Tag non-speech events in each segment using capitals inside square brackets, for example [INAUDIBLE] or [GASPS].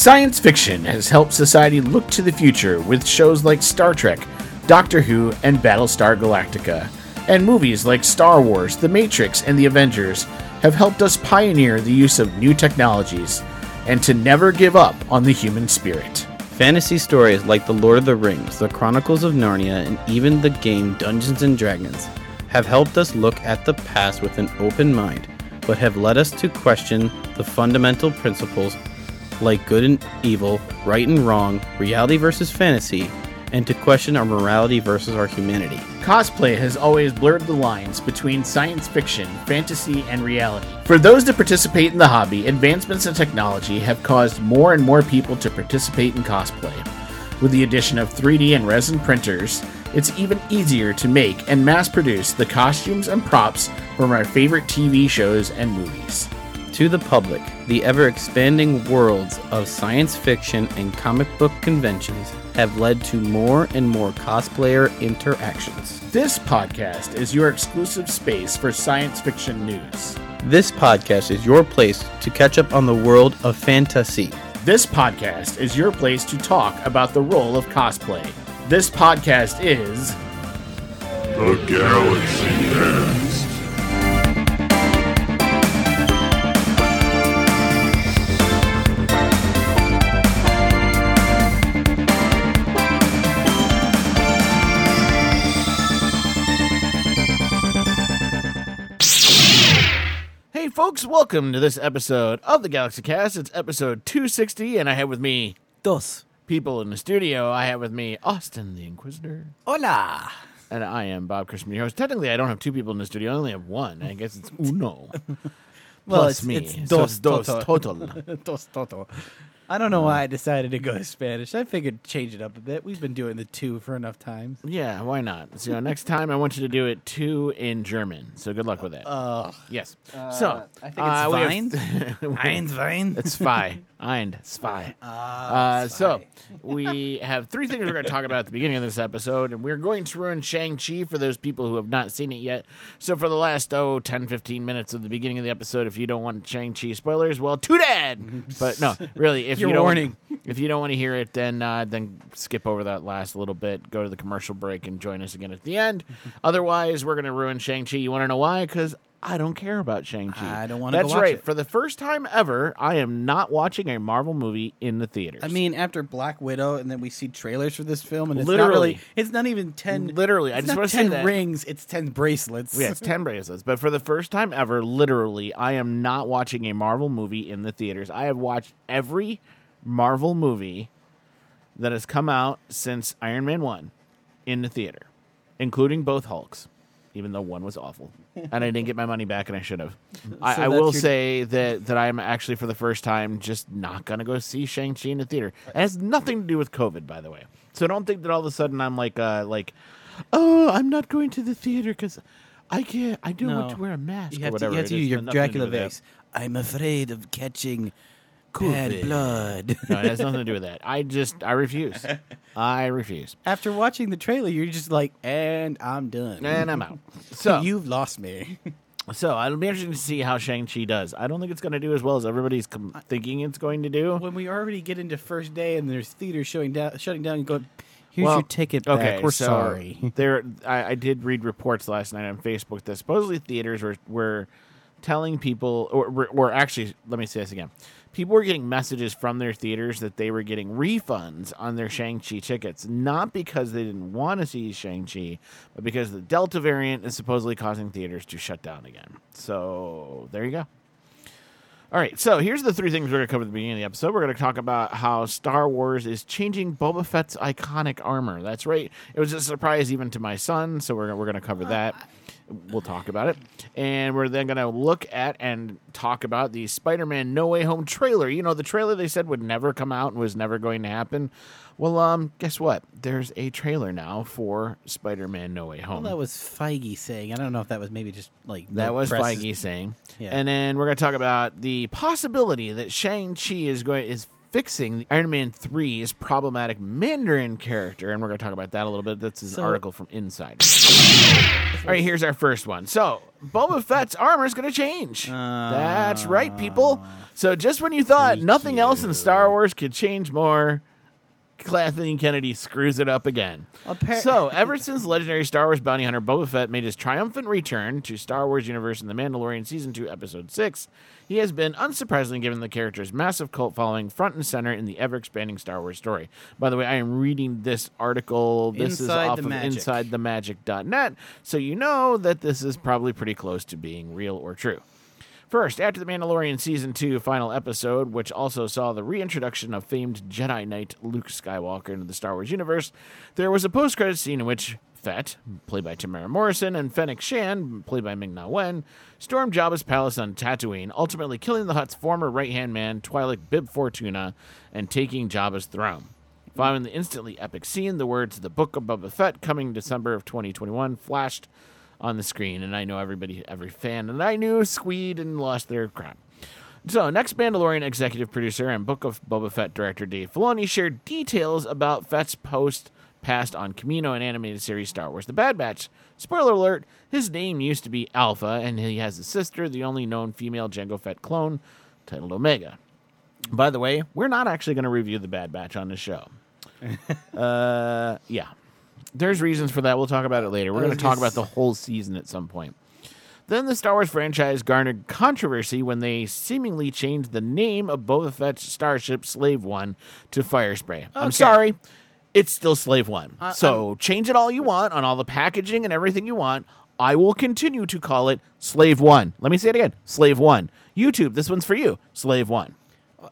Science fiction has helped society look to the future with shows like Star Trek, Doctor Who, and Battlestar Galactica. And movies like Star Wars, The Matrix, and The Avengers have helped us pioneer the use of new technologies and to never give up on the human spirit. Fantasy stories like The Lord of the Rings, The Chronicles of Narnia, and even the game Dungeons and Dragons have helped us look at the past with an open mind, but have led us to question the fundamental principles like good and evil, right and wrong, reality versus fantasy, and to question our morality versus our humanity. Cosplay has always blurred the lines between science fiction, fantasy, and reality. For those to participate in the hobby, advancements in technology have caused more and more people to participate in cosplay. With the addition of 3D and resin printers, it's even easier to make and mass produce the costumes and props from our favorite TV shows and movies. To the public, the ever expanding worlds of science fiction and comic book conventions have led to more and more cosplayer interactions. This podcast is your exclusive space for science fiction news. This podcast is your place to catch up on the world of fantasy. This podcast is your place to talk about the role of cosplay. This podcast is The Galaxy Cast. Folks, welcome to this episode of the Galaxy Cast. It's episode 260 and I have with me Dos. people in the studio. I have with me Austin the Inquisitor. Hola. And I am Bob Christmas, your host. Technically, I don't have two people in the studio. I only have one. I guess it's [LAUGHS] uno. Well, Plus it's, me. it's So dos, it's dos total. dos toto. [LAUGHS] I don't know why I decided to go to Spanish. I figured change it up a bit. We've been doing the two for enough times. Yeah, why not? So next time I want you to do it two in German. So good luck with that. Uh, yes. so I think it's uh, have- Vine. [LAUGHS] Eins Wein. It's Spy. Ein Spy. Ah, Uh, so [LAUGHS] we have three things we're going to talk about at the beginning of this episode, and we're going to ruin Shang-Chi for those people who have not seen it yet. So for the last, oh, 10, 15 minutes of the beginning of the episode, if you don't want Shang-Chi spoilers, well, too bad. But no, really, if you don't, warning. if you don't want to hear it, then uh, then skip over that last little bit, go to the commercial break, and join us again at the end. [LAUGHS] Otherwise, we're going to ruin Shang-Chi. You want to know why? Because I don't care about Shang-Chi. I don't wanna That's go watch right. it. For the first time ever, I am not watching a Marvel movie in the theaters. I mean, after Black Widow, and then we see trailers for this film, and it's Literally. not really. It's not even ten. Literally, I it's just not want to ten say that. rings. It's ten bracelets. Yeah, it's 10 bracelets. But for the first time ever, literally, I am not watching a Marvel movie in the theaters. I have watched every Marvel movie that has come out since Iron Man 1 in the theater, including both Hulks, even though one was awful. and I didn't get my money back, and I should have. [LAUGHS] I, So I that's will your- say that, that I'm actually, for the first time, just not going to go see Shang-Chi in the theater. It has nothing to do with COVID, by the way. So don't think that all of a sudden I'm like, uh, like, oh, I'm not going to the theater because I can't. I don't want to wear a mask You or have to, whatever. you have to use your to do Dracula face. I'm afraid of catching bad COVID. blood. [LAUGHS] No, it has nothing to do with that. I just, I refuse. [LAUGHS] I refuse, After watching the trailer, you're just like, and I'm done. and I'm out. [LAUGHS] So, You've lost me. so it'll be interesting to see how Shang Chi does. I don't think it's going to do as well as everybody's com- thinking it's going to do. when we already get into first day and there's theaters showing down, shutting down, and go, here's Well, your ticket back. Okay, We're so sorry. There, I, I did read reports last night on Facebook that supposedly theaters were were telling people, or, or actually, let me say this again. People were getting messages from their theaters that they were getting refunds on their Shang-Chi tickets, not because they didn't want to see Shang-Chi, but because the Delta variant is supposedly causing theaters to shut down again. So there you go. All right, so here's the three things we're going to cover at the beginning of the episode. We're going to talk about how Star Wars is changing Boba Fett's iconic armor. That's right. It was a surprise even to my son, so we're, we're going to cover that. We'll talk about it. And we're then going to look at and talk about the Spider Man No Way Home trailer. You know, the trailer they said would never come out and was never going to happen. Well, um, guess what? There's a trailer now for Spider Man No Way Home. Well, that was Feige saying. I don't know if that was maybe just like That was press is- Feige saying. Yeah. And then we're going to talk about the possibility that Shang-Chi is going is fixing the Iron Man 3's problematic Mandarin character, and we're going to talk about that a little bit. That's an So- article from Inside. All right, here's our first one. So, Boba Fett's armor is going to change. That's right, people. So, just when you thought nothing else in Star Wars could change more, Kathleen Kennedy screws it up again. Appar- so, ever since legendary Star Wars bounty hunter Boba Fett made his triumphant return to Star Wars universe in The Mandalorian season 2 episode 6, he has been unsurprisingly given the character's massive cult following front and center in the ever expanding Star Wars story. By the way, I am reading this article. This is off of Magic. InsideTheMagic.net, so you know that this is probably pretty close to being real or true. First, after the Mandalorian Season 2 final episode, which also saw the reintroduction of famed Jedi Knight Luke Skywalker into the Star Wars universe, there was a post credit scene in which Fett, played by Temuera Morrison, and Fennec Shand, played by Ming Na Wen, storm Jabba's palace on Tatooine, ultimately killing the Hutt's former right hand man, Twi'lek Bib Fortuna, and taking Jabba's throne. Following the instantly epic scene, the words of "The Book of Boba Fett" coming December of 2021 flashed on the screen, and I know everybody, every fan, and I knew squeed and lost their crap. So, next Mandalorian executive producer and Book of Boba Fett director Dave Filoni shared details about Fett's post past on Kamino and animated series Star Wars: The Bad Batch. Spoiler alert: his name used to be Alpha, and he has a sister, the only known female Jango Fett clone, titled Omega. By the way, we're not actually going to review The Bad Batch on this show. [LAUGHS] uh, yeah. There's reasons for that. We'll talk about it later. We're going to talk about the whole season at some point. Then the Star Wars franchise garnered controversy when they seemingly changed the name of Boba Fett's starship Slave One to Firespray. I'm sorry, it's still Slave One. I- so change it all you want on all the packaging and everything you want. I will continue to call it Slave One. Let me say it again Slave One. YouTube, this one's for you. Slave One.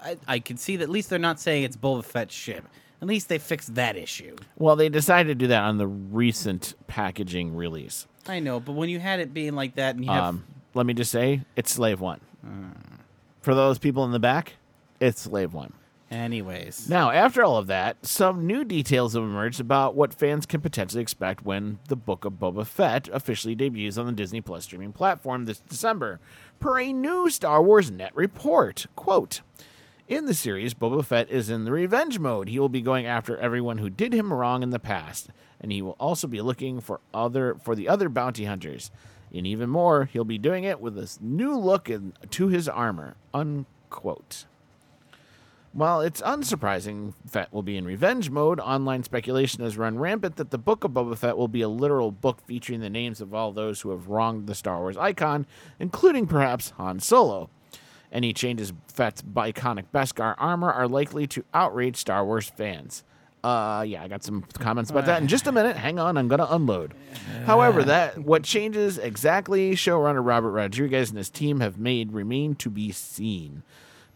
I, I can see that at least they're not saying it's Boba Fett's ship. At least they fixed that issue. Well, they decided to do that on the recent packaging release. I know, but when you had it being like that and you have Um, let me just say, it's Slave One. For those people in the back, it's Slave One. Anyways. Now, after all of that, some new details have emerged about what fans can potentially expect when the Book of Boba Fett officially debuts on the Disney Plus streaming platform this December, per a new Star Wars Net report. Quote. In the series, Boba Fett is in the revenge mode. He will be going after everyone who did him wrong in the past, and he will also be looking for other for the other bounty hunters. And even more, he'll be doing it with this new look in, to his armor. Unquote. While it's unsurprising Fett will be in revenge mode, online speculation has run rampant that the Book of Boba Fett will be a literal book featuring the names of all those who have wronged the Star Wars icon, including perhaps Han Solo. Any changes Fett's iconic Beskar armor are likely to outrage Star Wars fans. Uh, yeah, I got some comments about that in just a minute. [LAUGHS] Hang on, I'm gonna unload. However, that what changes exactly showrunner Robert Rodriguez and his team have made remain to be seen.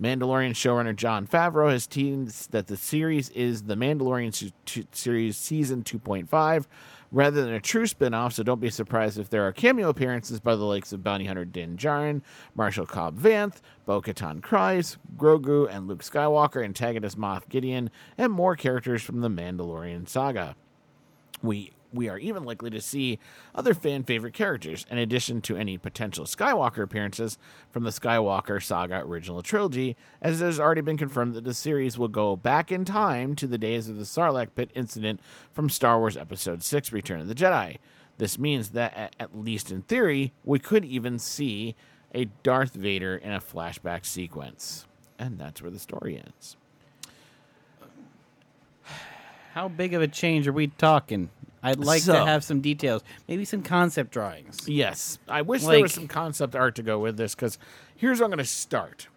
Mandalorian showrunner Jon Favreau has teased that the series is the Mandalorian se- t- series season 2.5 rather than a true spin-off, so don't be surprised if there are cameo appearances by the likes of bounty hunter Din Djarin, Marshal Cobb Vanth, Bo-Katan Kryze, Grogu, and Luke Skywalker, antagonist Moff Gideon, and more characters from the Mandalorian saga. We we are even likely to see other fan favorite characters, in addition to any potential Skywalker appearances from the Skywalker Saga original trilogy, as it has already been confirmed that the series will go back in time to the days of the Sarlacc pit incident from Star Wars Episode 6 Return of the Jedi. This means that, at, least in theory, we could even see a Darth Vader in a flashback sequence. And that's where the story ends. How big of a change are we talking? I'd like So- to have some details, maybe some concept drawings. Yes, I wish there was some concept art to go with this because here's where I'm going to start.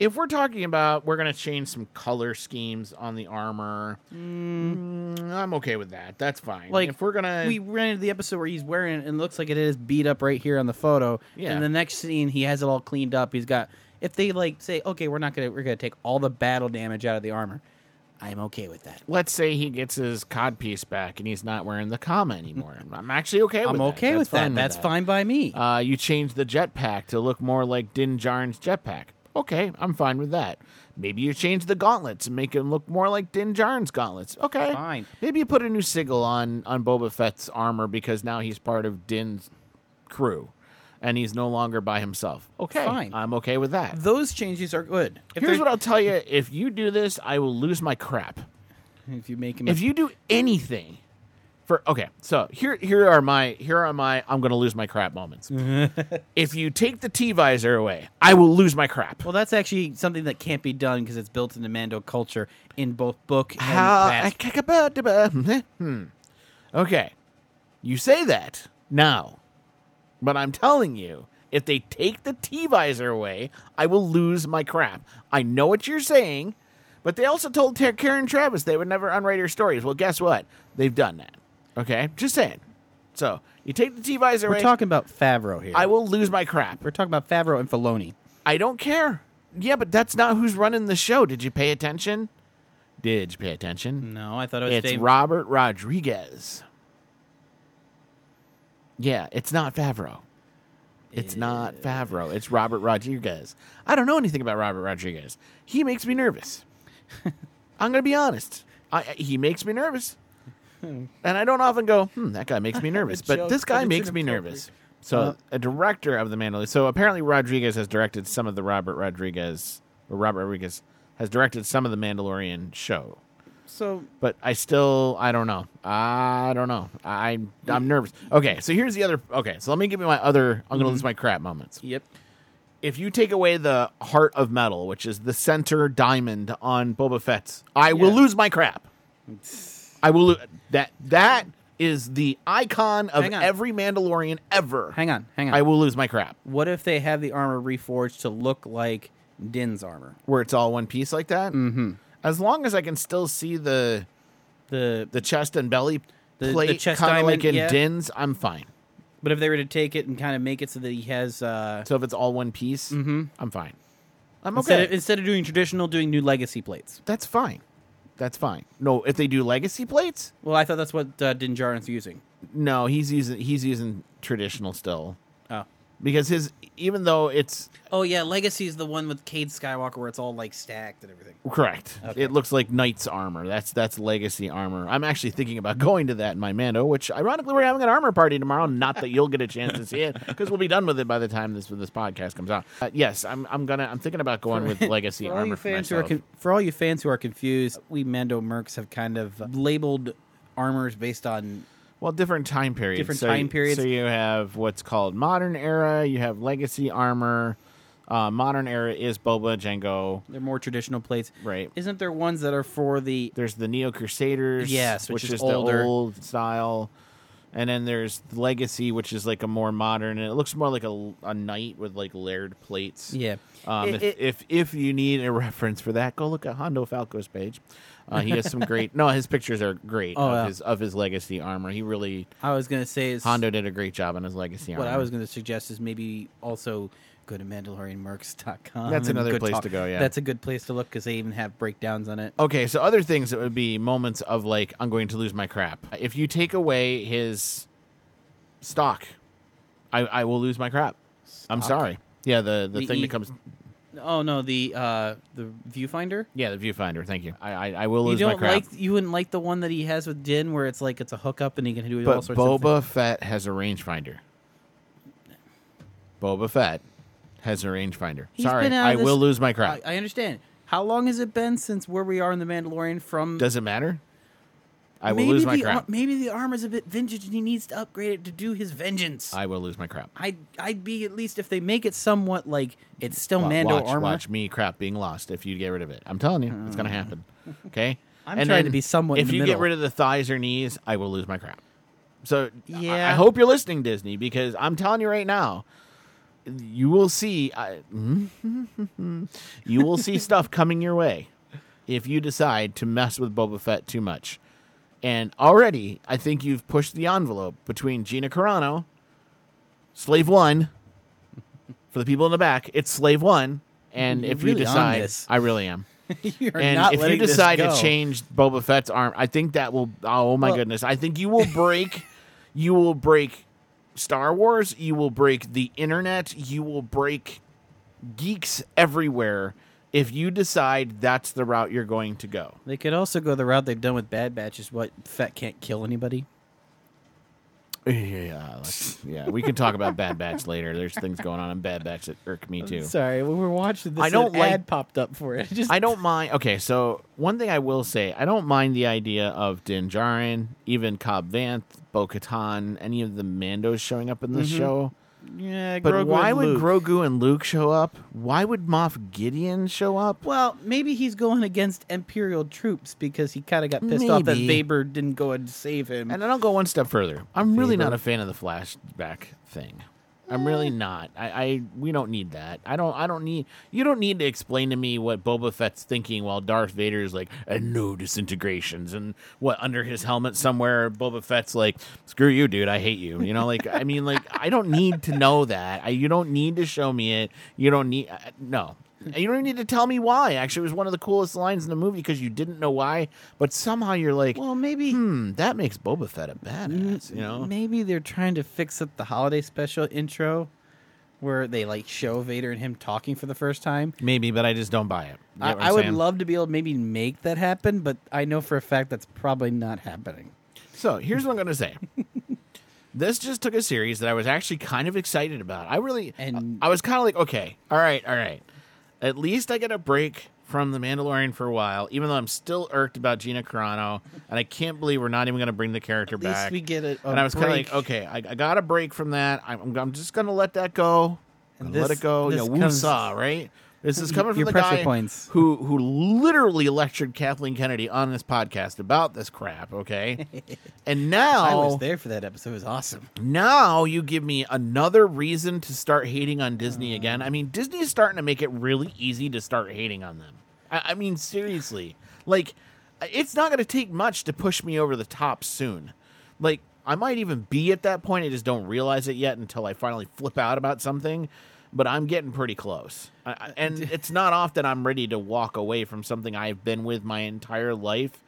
If we're talking about we're going to change some color schemes on the armor, mm, I'm okay with that. That's fine. Like if we're gonna, we ran into the episode where he's wearing it and looks like it is beat up right here on the photo. Yeah. And the next scene, he has it all cleaned up. He's got. If they like say, okay, we're not gonna we're gonna take all the battle damage out of the armor, I'm okay with that. let's say he gets his cod piece back and he's not wearing the kama anymore. I'm actually okay with that. I'm that. okay That's with that. fine That's fine by me. Uh, you change the jetpack to look more like Din Djarin's jetpack. Okay, I'm fine with that. Maybe you change the gauntlets and make him look more like Din Djarin's gauntlets. Okay, Fine. Maybe you put a new sigil on on Boba Fett's armor because now he's part of Din's crew. And he's no longer by himself. Okay, Fine. I'm okay with that. Those changes are good. If Here's they're- what I'll tell you: if you do this, I will lose my crap. if you make him. If you do anything for okay, so here here are my here are my I'm gonna lose my crap moments. [LAUGHS] if you take the T visor away, I will lose my crap. well, that's actually something that can't be done because it's built into Mando culture in both book and How past. [LAUGHS] hmm. Okay. You say that now. But I'm telling you, if they take the T visor away, I will lose my crap. I know what you're saying, but they also told Ter- Karen Traviss they would never unwrite her stories. Well, guess what? They've done that. Okay? Just saying. So, you take the T visor We're away, talking about Favreau here. I will lose my crap. We're talking about Favreau and Filoni. I don't care. Yeah, but that's not who's running the show. Did you pay attention? Did you pay attention? No, I thought it was It's Dave. Robert Rodriguez. Yeah, it's not Favreau. It's not Favreau. It's Robert Rodriguez. I don't know anything about Robert Rodriguez. He makes me nervous. [LAUGHS] I'm going to be honest. I, he makes me nervous. And I don't often go, hmm, that guy makes me [LAUGHS] nervous. but this guy makes me nervous. So, Uh, a director of the Mandalorian. So, apparently, Rodriguez has directed some of the Robert Rodriguez, or Robert Rodriguez has directed some of the Mandalorian show So but I still I don't know. I don't know. I I'm nervous. Okay, so here's the other. Okay, so let me give you my other. I'm gonna lose my crap moments. yep. If you take away the heart of metal, which is the center diamond on Boba Fett's, I will Yeah. lose my crap. [LAUGHS] I will. lo- That that is the icon of Hang on. every Mandalorian ever. Hang on, hang on. I will lose my crap. What if they have the armor reforged to look like Din's armor? Where it's all one piece like that. Mm-hmm. As long as I can still see the The the chest and belly The- plate, kind of like in yeah. Din's, I'm fine. but if they were to take it and kind of make it so that he has uh, So if it's all one piece, I'm fine. I'm instead okay. of, instead of doing traditional, doing new legacy plates. That's fine. That's fine. No, if they do legacy plates, Well, I thought that's what uh, Din Djarin's using. no, he's using he's using traditional still Oh. Because his even though it's Oh yeah, Legacy is the one with Cade Skywalker where it's all like stacked and everything. correct, Okay. it looks like knight's armor. That's that's legacy armor. I'm actually thinking about [LAUGHS] going to that in my Mando, which ironically we're having an armor party tomorrow. Not that you'll get a chance to see it because we'll be done with it by the time this this podcast comes out. Uh, yes, I'm I'm gonna I'm thinking about going with [LAUGHS] legacy For all armor you for fans who are con- for all you fans who are confused, we Mando Mercs have kind of labeled armors based on Well, different time periods. Different So- time periods. So you have what's called modern era. You have legacy armor. Uh, modern era is Boba Jango. they're more traditional plates. Right. Isn't there ones that are for the There's the Neo Crusaders. Yes, which, which is is, older. the old style. And then there's Legacy, which is like a more modern, and it looks more like a, a knight with like layered plates. yeah? Um, It- if, it- if if you need a reference for that, go look at Hondo Falco's page. Uh, he has some great. No, his pictures are great Oh, of yeah. his of his legacy armor. He really I was gonna say is Hondo did a great job on his legacy armor. What. I was going to suggest is maybe also go to MandalorianMercs.com. That's and another go place to go, yeah. that's a good place to look because they even have breakdowns on it. Okay, so other things that would be moments of like I'm going to lose my crap. If you take away his stock, I, I will lose my crap. I'm sorry. Yeah, the the, The thing E- that comes. Oh no, the uh, the viewfinder. Yeah, the viewfinder. Thank you. I I, I will You lose my don't crap. like you wouldn't like the one that he has with Din, where it's like it's a hookup and he can do all but sorts of things. Boba Fett has a rangefinder. Boba Fett has a rangefinder. He's Sorry, been out I of this- will lose my crap. I, I understand. How long has it been since where we are in the Mandalorian from? Does it matter? I will maybe lose my the, crap. maybe the armor's a bit vintage and he needs to upgrade it to do his vengeance. I will lose my crap. I'd I'd be at least if they make it somewhat like it's still Wa- Mando watch, armor. watch me crap being lost if you get rid of it. I'm telling you, it's going to happen. Hmm. Okay. [LAUGHS] I'm And trying to be somewhat in If you middle. get rid of the thighs or knees, I will lose my crap. So I- I, hope you're listening, Disney, because I'm telling you right now, you will see. I, [LAUGHS] you will see [LAUGHS] stuff coming your way if you decide to mess with Boba Fett too much. And already, I think you've pushed the envelope between Gina Carano, Slave One. For the people in the back, it's Slave One. And You're if really you decide. I really am. [LAUGHS] You're and not if you decide to change Boba Fett's arm, I think that will. Oh my Well- goodness! I think you will break. [LAUGHS] you will break Star Wars. You will break the internet. You will break geeks everywhere if you decide that's the route you're going to go. They could also go the route they've done with Bad Batch, is what Fett can't kill anybody. Yeah, yeah. We can talk about Bad Batch later. There's things going on in Bad Batch that irk me too. Sorry, when we were watching this, I don't like- ad popped up for it. [LAUGHS] Just I don't mind. Okay, so one thing I will say, I don't mind the idea of Din Djarin, even Cobb Vanth, Bo Katan, any of the Mandos showing up in this mm-hmm. show. Yeah, But Grogu why and would Luke. Grogu and Luke show up? Why would Moff Gideon show up? Well, maybe he's going against Imperial troops because he kind of got pissed off that Maybe. Weber didn't go and save him. And then I'll go one step further. I'm really not a fan of the flashback thing. I'm really not. I, I we don't need that. I don't I don't need you don't need to explain to me what Boba Fett's thinking while Darth Vader's like, and no disintegrations and what under his helmet somewhere Boba Fett's like, screw you, dude, I hate you. You know, like I mean like I don't need to know that. I, you don't need to show me it. You don't need uh, no. You don't even need to tell me why. Actually, it was one of the coolest lines in the movie because you didn't know why, but somehow you're like, well, maybe hmm, that makes Boba Fett a badass, you know? maybe they're trying to fix up the holiday special intro where they like show Vader and him talking for the first time. Maybe, but I just don't buy it. You I, I I'm would love to be able to maybe make that happen, but I know for a fact that's probably not happening. So here's what I'm gonna say. [LAUGHS] this just took a series that I was actually kind of excited about. I really, And- I was kind of like, okay, all right, all right. At least I get a break from the Mandalorian for a while, even though I'm still irked about Gina Carano, and I can't believe we're not even gonna bring the character At least back. we get a and I was kind of like, okay, I, I got a break from that. I'm, I'm just gonna let that go. And Gonna let this- it go. You this know, comes- woosah, right? This is [LAUGHS] coming from Your the guy points. who who literally lectured Kathleen Kennedy on this podcast about this crap. Okay, [LAUGHS] and now I was there for that episode. It was awesome. now you give me another reason to start hating on Disney uh. again. I mean, Disney is starting to make it really easy to start hating on them. I, I mean, seriously, like it's not going to take much to push me over the top soon. Like I might even be at that point. I just don't realize it yet until I finally flip out about something. But I'm getting pretty close, I, I- uh, and it's not often I'm ready to walk away from something I've been with my entire life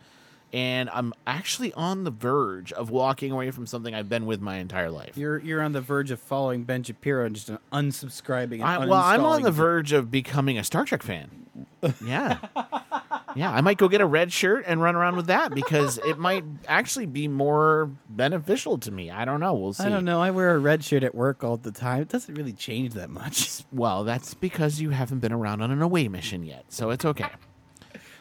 and I'm actually on the verge of walking away from something I've been with my entire life. You're you're on the verge of following Ben Shapiro and just unsubscribing. And I, well, I'm on the verge of becoming a Star Trek fan. Yeah, [LAUGHS] yeah. I might go get a red shirt and run around with that because it might actually be more beneficial to me. I don't know. We'll see. I don't know. I wear a red shirt at work all the time. It doesn't really change that much. Well, that's because you haven't been around on an away mission yet, so it's okay.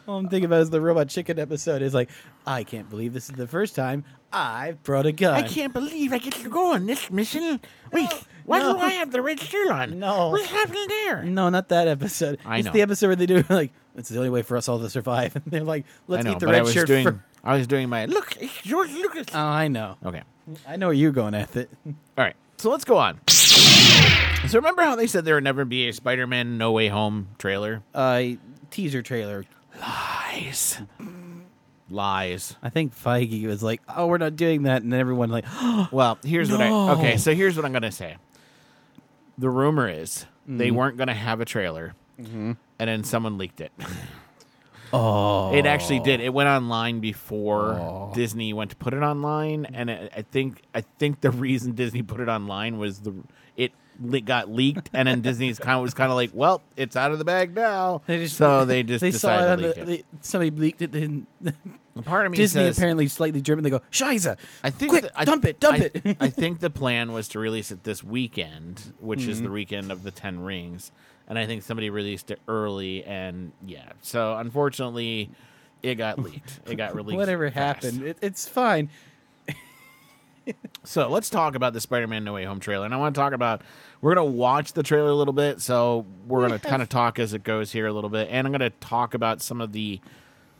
All I'm thinking about is the Robot Chicken episode. Is like, I can't believe this is the first time I've brought a gun. I can't believe I get to go on this mission. Wait, why no. do I have the red shirt on? No. what's happening there? No, not that episode. I it's know. the episode where they do like, it's the only way for us all to survive. [LAUGHS] And they're like, let's know, eat the but I red was shirt. doing. fir-" I was doing my look. George Lucas. Oh, I know. okay. I know where you're going at it. [LAUGHS] All right, so let's go on. So remember how they said there would never be a Spider-Man No Way Home trailer? Uh, teaser trailer. Lies. Lies. I think Feige was like, oh, we're not doing that, and then everyone like, [GASPS] Well, here's what I okay. So here's what I'm gonna say. The rumor is they Mm-hmm. weren't gonna have a trailer, and then someone leaked it. [LAUGHS] oh, It actually did. It went online before Disney went to put it online, and it, I think I think the reason Disney put it online was the it got leaked, and then Disney's kind of was kind of like, well, it's out of the bag now. They just, so they just they saw it decided to leak the, it. they- somebody leaked it. And Part of me Disney says, apparently slightly German. They go, Scheiße. I think quick, that- I- dump it, dump I, it. I [LAUGHS] think the plan was to release it this weekend, which is the Mm-hmm. weekend of the Ten Rings, and I think somebody released it early, and yeah. So unfortunately, it got leaked. It got [LAUGHS] released. Whatever fast. happened, it, it's fine. So let's talk about the Spider-Man No Way Home trailer, and I want to talk about. We're gonna watch the trailer a little bit, so we're gonna kind of talk as it goes here a little bit, and I'm gonna talk about some of the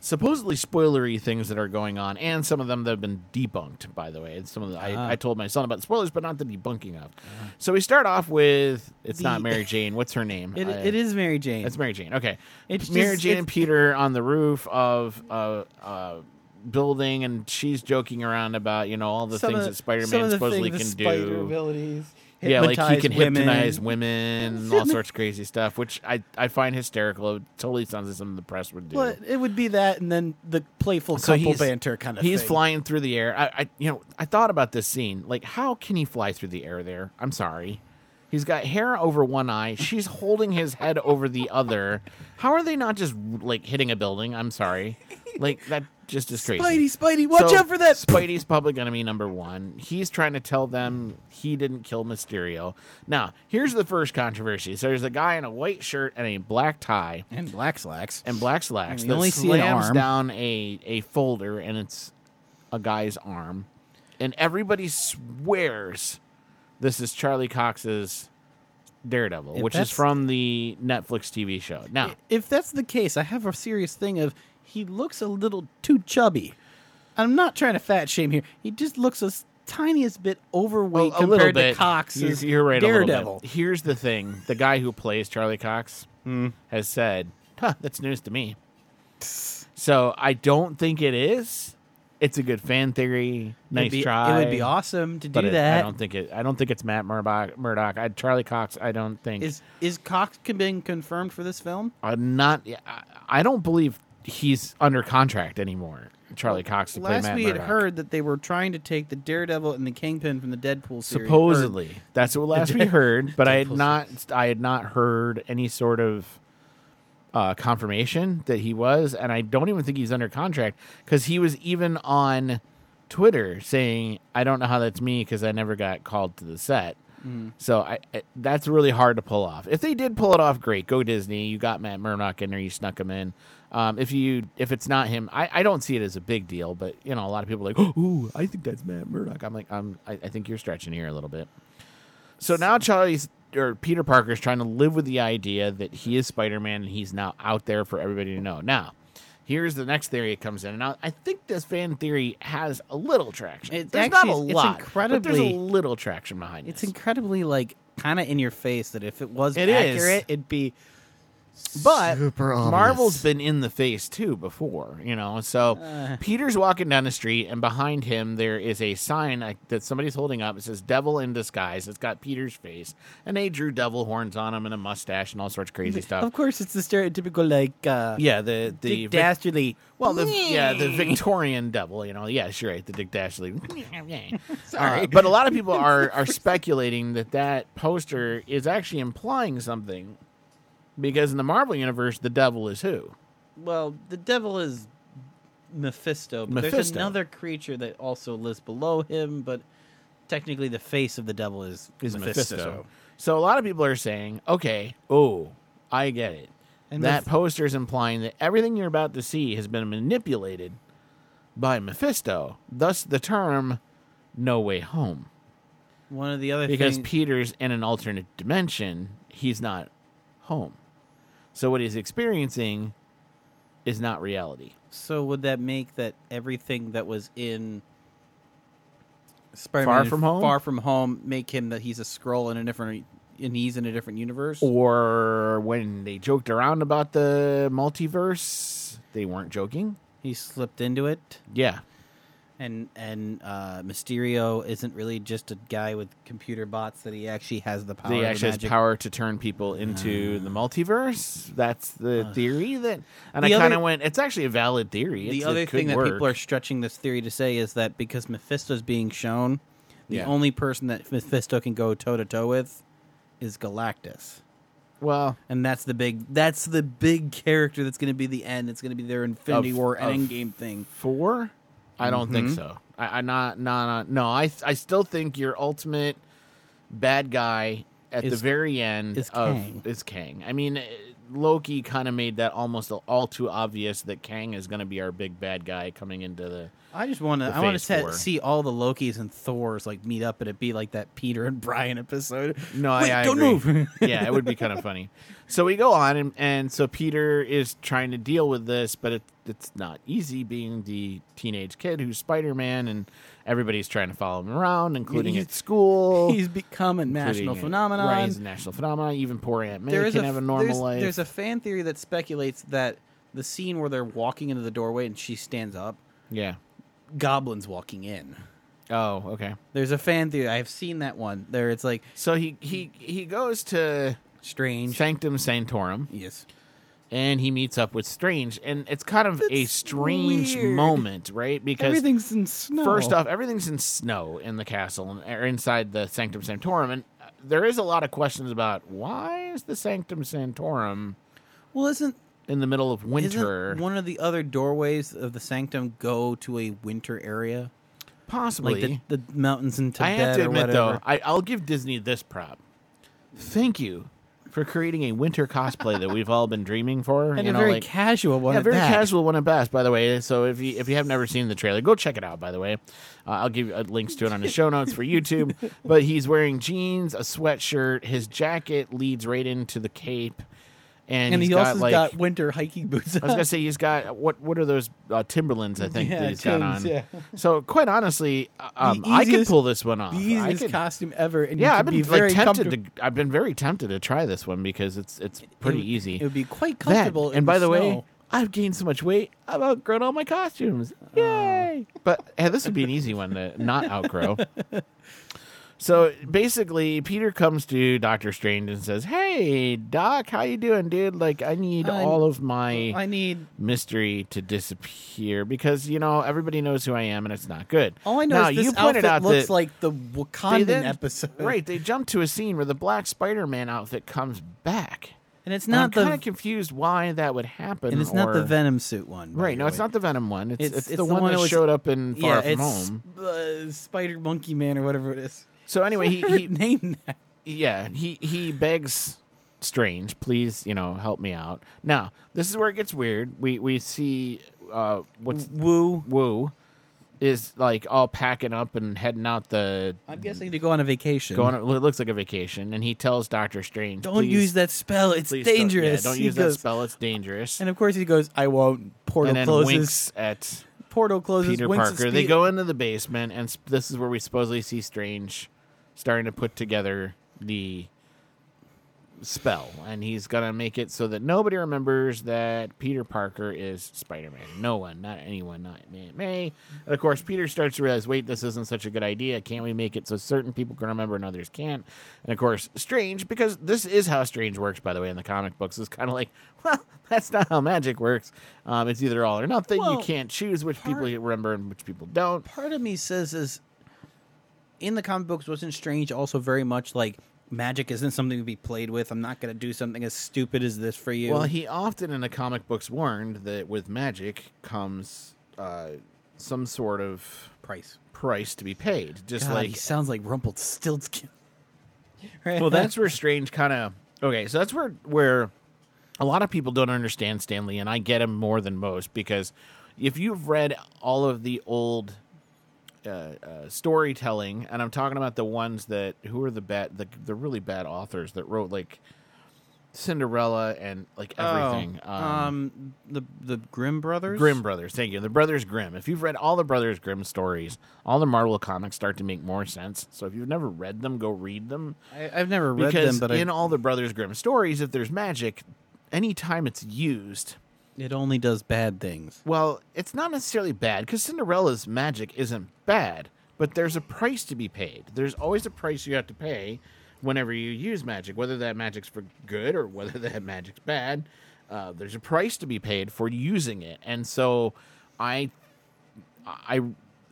supposedly spoilery things that are going on, and some of them that have been debunked. By the way, and some of the, Ah. I, I told my son about the spoilers, but not the debunking of. So we start off with it's The- not Mary Jane. What's her name? It, I- it is Mary Jane. It's Mary Jane. Okay. It's Mary just- Jane it's- and Peter on the roof of a, a building, and she's joking around about you know all the things of- that Spider Man supposedly can the do. Yeah, like he can women. hypnotize women and all sorts of crazy stuff, which I, I find hysterical. It totally sounds like something the press would do. Well, it would be that, and then the playful So couple banter kind of. He's thing. flying through the air. I, I, you know, I thought about this scene. Like, how can he fly through the air there? I'm sorry. He's got hair over one eye. She's holding his head over the other. How are they not just like hitting a building? I'm sorry. Like that just is crazy. Spidey, Spidey, watch So, out for that. Spidey's public enemy number one. He's trying to tell them he didn't kill Mysterio. Now, here's the first controversy. So there's a guy in a white shirt and a black tie And black slacks. and black slacks You that only see an slams arm. down a, a folder and it's a guy's arm. And everybody swears this is Charlie Cox's Daredevil, If which is from the Netflix TV show. Now, If that's the case, I have a serious thing of he looks a little too chubby. I'm not trying to fat shame here. He just looks a tiniest bit overweight a little compared bit. to Cox's You're, you're right. a little Daredevil. bit. Here's the thing: the guy who plays Charlie Cox Hmm. has said, huh, "That's news to me." So I don't think it is. It's a good fan theory. Nice be, try. It would be awesome to do it- that. I don't think it. I don't think it's Matt Murdock. Murdoch. I, Charlie Cox. I don't think. Is is Cox being confirmed for this film? I'm not. I, I don't believe he's under contract anymore. Charlie Cox to play Last Matt we had Murdock. heard that they were trying to take the Daredevil and the Kingpin from the Deadpool series. Supposedly, that's what last we heard, but I had not. I had not heard any sort of uh, confirmation that he was, and I don't even think he's under contract because he was even on Twitter saying, "I don't know how that's me because I never got called to the set." So I, I, that's really hard to pull off. If they did pull it off, great. Go Disney. You got Matt Murdock in there. You snuck him in. Um, if you if it's not him, I, I don't see it as a big deal. But you know, a lot of people are like, [GASPS] oh, I think that's Matt Murdock. I'm like, I'm, I, I think you're stretching here a little bit. So now Charlie's or Peter Parker's trying to live with the idea that he is Spider Man and he's now out there for everybody to know. Now, here's the next theory that comes in. And now I think this fan theory has a little traction. It there's actually not a is- it's lot, but there's a incredibly- little traction behind it. It's this. incredibly like kind of in your face that if it was It is. accurate, it'd be But. Marvel's been in the face too before, you know. So Uh. Peter's walking down the street, and behind him there is a sign that somebody's holding up. It says "Devil in Disguise." It's got Peter's face, and they drew devil horns on him and a mustache and all sorts of crazy stuff. Of course, it's the stereotypical like uh, Yeah, the the Dick Dastardly. well, the yeah the [LAUGHS] Victorian devil. You know, yeah, sure, right, the Dick Dastardly. [LAUGHS] Sorry. Uh, but a lot of people are are speculating that that poster is actually implying something, because in the Marvel universe, the devil is who? Well, the devil is Mephisto. But There's another creature that also lives below him, but technically the face of the devil is, is Mephisto. Mephisto. So a lot of people are saying, okay, oh, I get it. And that Meph- poster is implying that everything you're about to see has been manipulated by Mephisto. Thus, the term "No Way Home," One of the other because Peter's in an alternate dimension. He's not home. So what he's experiencing is not reality. so would that make that everything that was in Spider-Man Far From Home? Far from home, make him that he's a scroll in a different, and he's in a different universe? Or when they joked around about the multiverse, they weren't joking. He slipped into it, Yeah, and and uh, Mysterio isn't really just a guy with computer bots; that he actually has the power. Of actually has power to turn people into the multiverse. That's the theory that, and The I kind of went. It's actually a valid theory. The other thing that work. people are stretching this theory to say is that because Mephisto's being shown, the Yeah. only person that Mephisto can go toe to toe with is Galactus. well, And that's the big that's the big character that's going to be the end. It's going to be their Infinity Of- War Endgame thing. four. I don't think Mhm. so. I, I not not not no. I I still think your ultimate bad guy at the very end is of Kang. is Kang. I mean, Loki kind of made that almost all too obvious that Kang is going to be our big bad guy coming into the. I just want to I want to see all the Lokis and Thors like meet up and it be like that Peter and [LAUGHS] Brian episode. No, Wait, I, I don't agree. move. [LAUGHS] yeah, it would be kind of funny. So we go on, and, and so Peter is trying to deal with this, but it, it's not easy being the teenage kid who's Spider Man, and everybody's trying to follow him around, including He's- at school. [LAUGHS] He's become a national phenomenon. Right, he's a national phenomenon. Even poor Aunt May There is can a, have a normal there's, life. There's a fan theory that speculates that the scene where they're walking into the doorway and she stands up, yeah. goblins walking in. Oh, okay. There's a fan theory. I've seen that one. There, it's like So he he he goes to strange. Sanctum Sanctorum, Yes. And he meets up with Strange, and it's kind of a strange weird. moment, right? Because Everything's in snow. First off, everything's in snow in the castle and or inside the Sanctum Sanctorum, and uh, there is a lot of questions about why is the Sanctum Sanctorum. well, isn't in the middle of winter. Isn't one of the other doorways of the sanctum go to a winter area, possibly. like the, the mountains in I Tibet have to admit, though, I, I'll give Disney this prop. Thank you for creating a winter cosplay that we've all been dreaming for. [LAUGHS] and you a know, very like, casual one. yeah, very that. casual one at best. By the way, so if you if you have never seen the trailer, go check it out. By the way, uh, I'll give you uh, links to it on the show notes for YouTube. [LAUGHS] But he's wearing jeans, a sweatshirt. His jacket leads right into the cape, and, and he's he got also like. got winter hiking boots. I was gonna say he's got what? What are those uh, Timberlands? I think Yeah, that he's got on. yeah. So quite honestly, uh, um, The I could pull this one off. the I easiest could- costume ever. And yeah, you I've been be very like tempted to. I've been very tempted to try this one because it's it's pretty It- easy. It would be quite That, comfortable. in and by the way, snow. I've gained so much weight. I've outgrown all my costumes. Yay! but hey, this would be an easy one to not outgrow. [LAUGHS] so basically, Peter comes to Doctor Strange and says, "Hey, Doc, how you doing, dude? Like, I need I- all of my I need. mystery to disappear because you know everybody knows who I am, and it's not good." All I know now, is this you pointed out looks that like the Wakandan then- episode, Right, they jump to a scene where the Black Spider-Man outfit comes back. And it's And I'm not kind of confused why that would happen. and it's not the Venom suit one. Right, no, it's not the Venom one. It's, It's- it's, it's the, the one, that was- showed up in Far Yeah, From Home. uh, Spider Monkey Man or whatever it is. So anyway, he, he [LAUGHS] named that. yeah, he he begs Strange, please, you know, help me out. Now, this is where it gets weird. We we see uh what's Woo. Woo is like all packing up and heading out the I'm guessing to go on a vacation. going it looks like a vacation and he tells Doctor Strange, don't "Please- use that spell. It's please don't- dangerous. yeah, Don't, use goes- that spell, it's dangerous. And of course he goes, I won't. Portal and closes. winks at Portal closes. Peter Parker. They go into the basement, and this is where we supposedly see Strange starting to put together the spell, and he's gonna make it so that nobody remembers that Peter Parker is Spider-Man. No one, not anyone, not me. me. And of course, Peter starts to realize, wait, this isn't such a good idea. Can't we make it so certain people can remember and others can't? And of course, Strange, because this is how Strange works, by the way, in the comic books, is kind of like, [LAUGHS] well, that's not how magic works. Um, it's either all or nothing. you can't choose which people you remember and which people don't. part of me says is in the comic books wasn't strange also very much like magic isn't something to be played with i'm not going to do something as stupid as this for you Well, he often in the comic books warned that with magic comes uh, some sort of price price to be paid. Just God, like he sounds like rumpelstiltskin right [LAUGHS] well, that's where Strange kind of okay. So that's where where a lot of people don't understand Stan Lee, and I get him more than most because if you've read all of the old uh, uh, storytelling, and I'm talking about the ones that who are the bad, the the really bad authors that wrote like Cinderella and like everything. Oh, um, the the Grimm brothers. Grimm brothers, thank you. The brothers Grimm. If you've read all the brothers Grimm stories, all the Marvel comics start to make more sense. So if you've never read them, go read them. I, I've never read because them, but in I, all the brothers Grimm stories, if there's magic, anytime it's used, it only does bad things. well, it's not necessarily bad because Cinderella's magic isn't bad, but there's a price to be paid. There's always a price you have to pay whenever you use magic, whether that magic's for good or whether [LAUGHS] that magic's bad. Uh, there's a price to be paid for using it, and so I, I,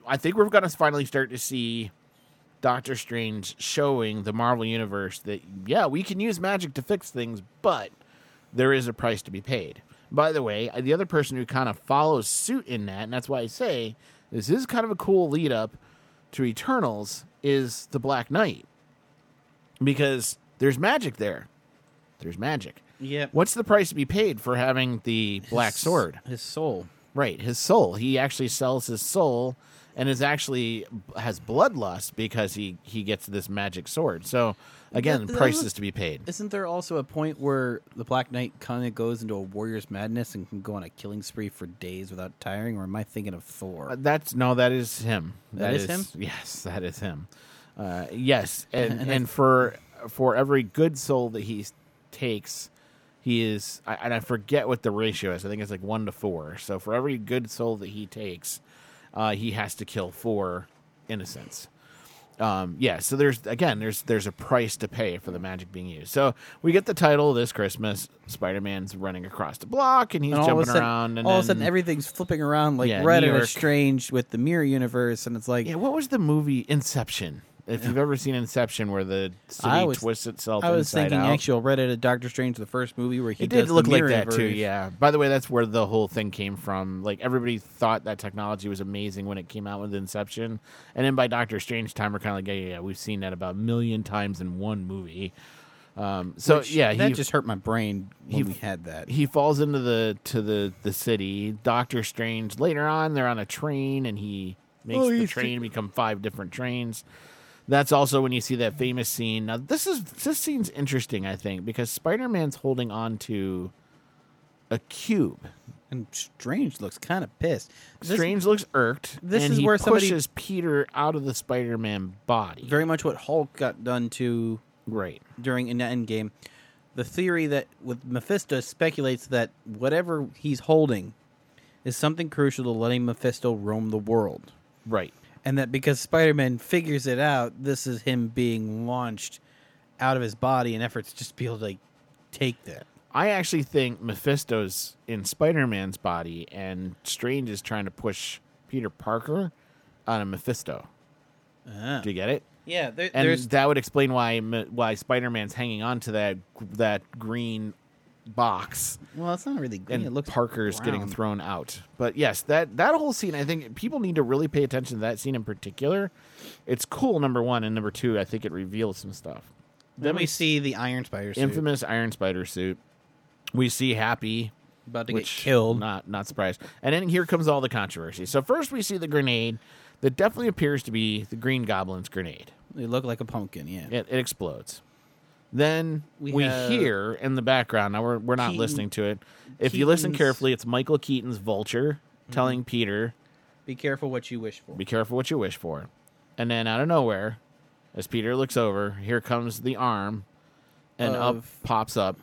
I think we're going to finally start to see Doctor Strange showing the Marvel universe that yeah, we can use magic to fix things, but there is a price to be paid. By the way, the other person who kind of follows suit in that, and that's why I say this is kind of a cool lead up to Eternals, is the Black Knight. Because there's magic there. There's magic. Yeah. What's the price to be paid for having the Black His- Sword? His soul. Right, his soul. He actually sells his soul and is actually has bloodlust because he he gets this magic sword. So again, That- that prices to be paid. Isn't there also a point where the Black Knight kind of goes into a warrior's madness and can go on a killing spree for days without tiring? Or am I thinking of Thor? Uh, That's no, that is him. That is him? Yes, that is him. Uh, yes, and [LAUGHS] And and for for every good soul that he takes, he is. I, and I forget what the ratio is. I think it's like one to four. So for every good soul that he takes, uh, he has to kill four innocents. Um, yeah, so there's again, there's there's a price to pay for the magic being used. So we get the title this Christmas. Spider-Man's running across the block and he's and jumping sudden, around, and all then, of a sudden everything's flipping around like Yeah, Red and Strange with the mirror universe, and it's like Yeah, what was the movie Inception? If you've ever seen Inception, where the city was- twists itself, I was thinking out. actual Reddit of Doctor Strange, the first movie where he It did look like that too, yeah. By the way, that's where the whole thing came from. Like everybody thought that technology was amazing when it came out with Inception, and then by Doctor Strange time, we're kind of like, yeah, yeah, yeah, we've seen that about a million times in one movie. Um, so Which- yeah, that he just hurt my brain when he- we had that. he falls into the to the the city. Doctor Strange later on, they're on a train, and he makes Oh, the train become five different trains. That's also when you see that famous scene. Now, this is this scene's interesting, I think, because Spider Man's holding on to a cube. and Strange looks kind of pissed. This- Strange looks irked. this is he where somebody- pushes Peter out of the Spider Man body. very much what Hulk got done to right. during in the Endgame. The theory that with Mephisto speculates that whatever he's holding is something crucial to letting Mephisto roam the world. Right. And that because Spider Man figures it out, this is him being launched out of his body in efforts to just be able to like take that. I actually think Mephisto's in Spider Man's body, and Strange is trying to push Peter Parker on a Mephisto. Ah. Do you get it? Yeah, there, And there's that would explain why why Spider Man's hanging on to that that green box, well, it's not really green. and it looks Parker's getting thrown out. But yes, that that whole scene, I think people need to really pay attention to that scene in particular. It's cool, number one, and number two, I think it reveals some stuff. Then we see the Iron Spider suit infamous Iron Spider suit. We see Happy about to which get killed. Not not surprised. And then here comes all the controversy. So first we see the grenade that definitely appears to be the Green Goblin's grenade. It look like a pumpkin. Yeah. It, it explodes. Then we, We hear in the background. Now we're we're not Keaton- listening to it. If you listen carefully, it's Michael Keaton's Vulture telling mm-hmm. Peter, Be careful what you wish for. "Be careful what you wish for." And then out of nowhere, as Peter looks over, here comes the arm, and up pops up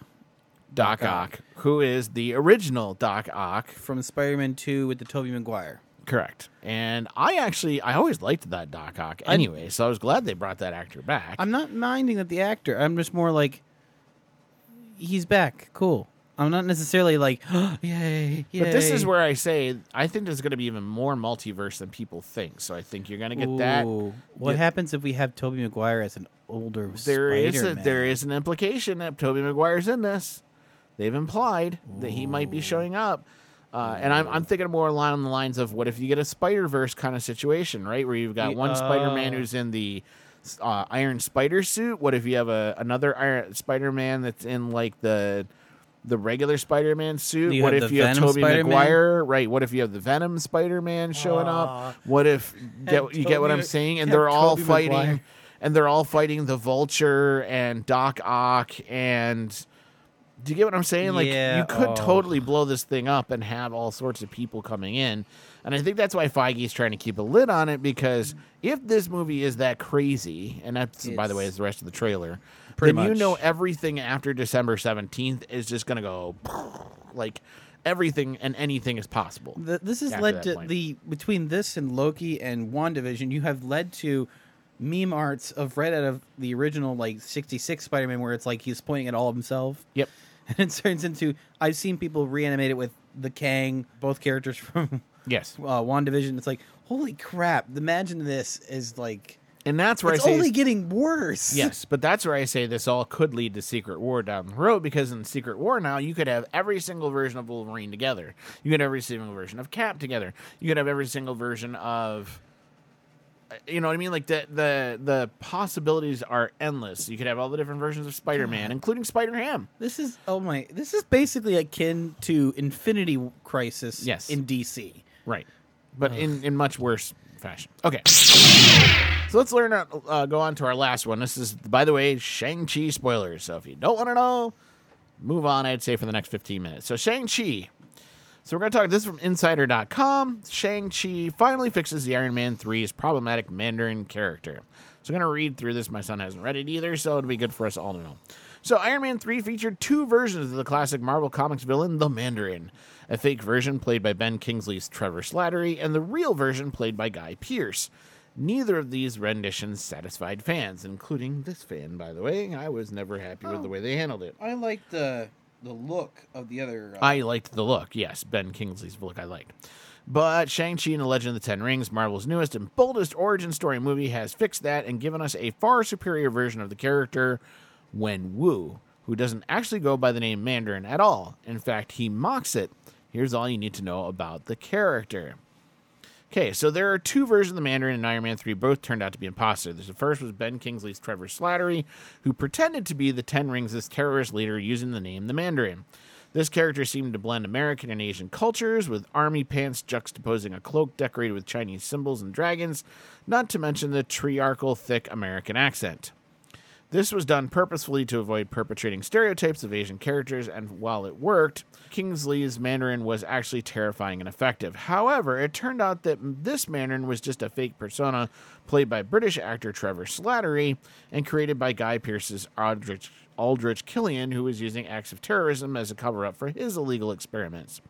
Doc, Doc Ock, who is the original Doc Ock. From Spider-Man 2 with the Tobey Maguire. Correct. And I actually, I always liked that Doc Ock anyway, so I was glad they brought that actor back. I'm not minding that the actor. I'm just more like, he's back. Cool. I'm not necessarily like, yay, [GASPS] yay. but this is where I say I think there's going to be even more multiverse than people think. So I think you're going to get that. What get- happens if we have Tobey Maguire as an older There is a, there is an implication that Toby Maguire's in this. They've implied that he might be showing up. Uh, and I'm, I'm thinking more along the lines of what if you get a Spider Verse kind of situation, right? Where you've got one Spider Man who's in the uh, Iron Spider suit. What if you have a another Iron Spider Man that's in like the the regular Spider Man suit? What if you have Venom Tobey Spider-Man? Maguire? Right. What if you have the Venom Spider Man showing up? What if get, Have you get what I'm saying? And they're all Tobey fighting Maguire. and they're all fighting the Vulture and Doc Ock and do you get what I'm saying? Like Yeah, you could oh. totally blow this thing up and have all sorts of people coming in. And I think that's why Feige's trying to keep a lid on it because if this movie is that crazy, and that's by the way is the rest of the trailer, Pretty then you know everything after December 17th is just going to go [LAUGHS] like everything and anything is possible. Th- this has led to point. the between this and Loki and WandaVision, you have led to meme arts of right out of the original like 66 Spider-Man where it's like he's pointing at all of himself. Yep. [LAUGHS] And it turns into I've seen people reanimate it with the Kang, both characters [LAUGHS] from Yes. uh, WandaVision. It's like, holy crap, imagine this is like And that's where it's I say only getting worse. [LAUGHS] Yes, but that's where I say this all could lead to Secret War down the road because in Secret War now you could have every single version of Wolverine together. You could have every single version of Cap together. You could have every single version of you know what I mean? Like the the the possibilities are endless. You could have all the different versions of Spider-Man, including Spider-Ham. This is oh my this is basically akin to Infinity Crisis Yes. in DC. Right. But in, in much worse fashion. Okay. So let's learn. Uh, go on to our last one. This is, by the way, Shang Chi spoilers. So if you don't want to know, move on. I'd say for the next fifteen minutes. So Shang Chi. So we're going to talk. This is from Insider.com. Shang Chi finally fixes the Iron Man 3's problematic Mandarin character. So I'm going to read through this. My son hasn't read it either, so it'll be good for us all to know. So Iron Man 3 featured two versions of the classic Marvel Comics villain, the Mandarin. A fake version played by Ben Kingsley's Trevor Slattery, and the real version played by Guy Pearce. Neither of these renditions satisfied fans, including this fan, by the way. I was never happy with oh. the way they handled it. I like the the look of the other. uh, I liked the look. Yes, Ben Kingsley's look I liked. But Shang-Chi and the Legend of the Ten Rings, Marvel's newest and boldest origin story movie, has fixed that and given us a far superior version of the character, Wen Wu, who doesn't actually go by the name Mandarin at all. In fact, he mocks it. Here's all you need to know about the character. Okay, so there are two versions of the Mandarin in Iron Man 3. Both turned out to be imposters. The first was Ben Kingsley's Trevor Slattery, who pretended to be the Ten Rings' terrorist leader using the name the Mandarin. This character seemed to blend American and Asian cultures, with army pants juxtaposing a cloak decorated with Chinese symbols and dragons, not to mention the triarchal thick American accent. This was done purposefully to avoid perpetrating stereotypes of Asian characters, and while it worked, Kingsley's Mandarin was actually terrifying and effective. However, it turned out that this Mandarin was just a fake persona played by British actor Trevor Slattery and created by Guy Pearce's Aldrich, Aldrich Killian, who was using acts of terrorism as a cover up for his illegal experiments.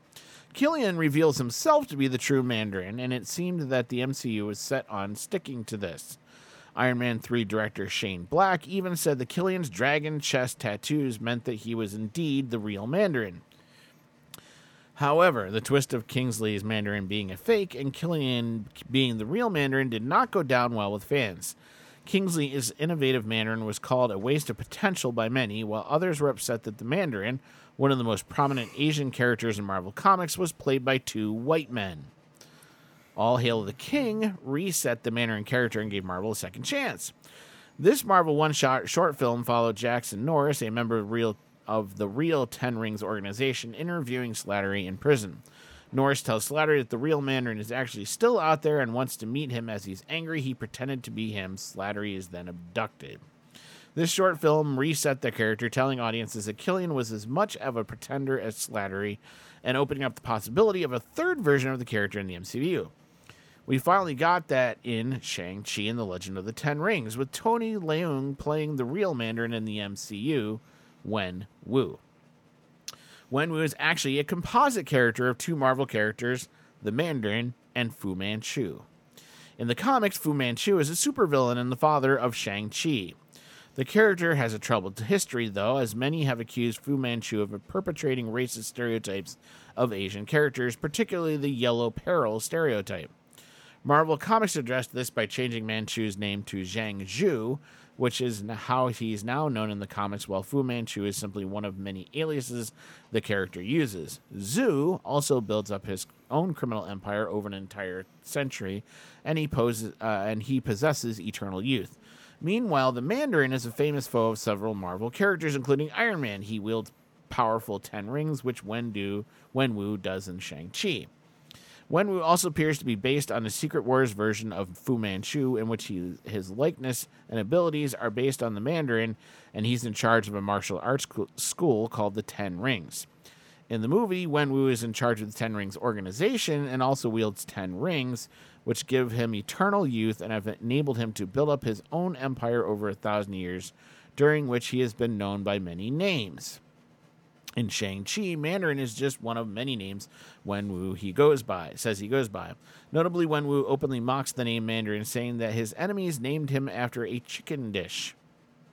Killian reveals himself to be the true Mandarin, and it seemed that the MCU was set on sticking to this. Iron Man 3 director Shane Black even said the Killian's dragon chest tattoos meant that he was indeed the real Mandarin. However, the twist of Kingsley's Mandarin being a fake and Killian being the real Mandarin did not go down well with fans. Kingsley's innovative Mandarin was called a waste of potential by many, while others were upset that the Mandarin, one of the most prominent Asian characters in Marvel Comics, was played by two white men. All Hail the King reset the Mandarin character and gave Marvel a second chance. This Marvel one-shot short film followed Jackson Norris, a member of, real, of the real Ten Rings organization, interviewing Slattery in prison. Norris tells Slattery that the real Mandarin is actually still out there and wants to meet him as he's angry he pretended to be him. Slattery is then abducted. This short film reset the character, telling audiences that Killian was as much of a pretender as Slattery and opening up the possibility of a third version of the character in the MCU. We finally got that in Shang-Chi and the Legend of the Ten Rings, with Tony Leung playing the real Mandarin in the MCU, Wen Wu. Wen Wu is actually a composite character of two Marvel characters, the Mandarin and Fu Manchu. In the comics, Fu Manchu is a supervillain and the father of Shang-Chi. The character has a troubled history, though, as many have accused Fu Manchu of perpetrating racist stereotypes of Asian characters, particularly the yellow peril stereotype. Marvel Comics addressed this by changing Manchu's name to Zheng Zu, which is how he's now known in the comics, while Fu Manchu is simply one of many aliases the character uses. Zu also builds up his own criminal empire over an entire century, and he poses uh, and he possesses eternal youth. Meanwhile, the Mandarin is a famous foe of several Marvel characters, including Iron Man. He wields powerful ten rings, which Wendu, Wenwu does in Shang-Chi. Wenwu also appears to be based on the Secret Wars version of Fu Manchu, in which he, his likeness and abilities are based on the Mandarin, and he's in charge of a martial arts school called the Ten Rings. In the movie, Wenwu is in charge of the Ten Rings organization and also wields ten rings, which give him eternal youth and have enabled him to build up his own empire over a thousand years, during which he has been known by many names. In Shang-Chi, Mandarin is just one of many names Wenwu he goes by, says he goes by. Notably, Wenwu openly mocks the name Mandarin, saying that his enemies named him after a chicken dish.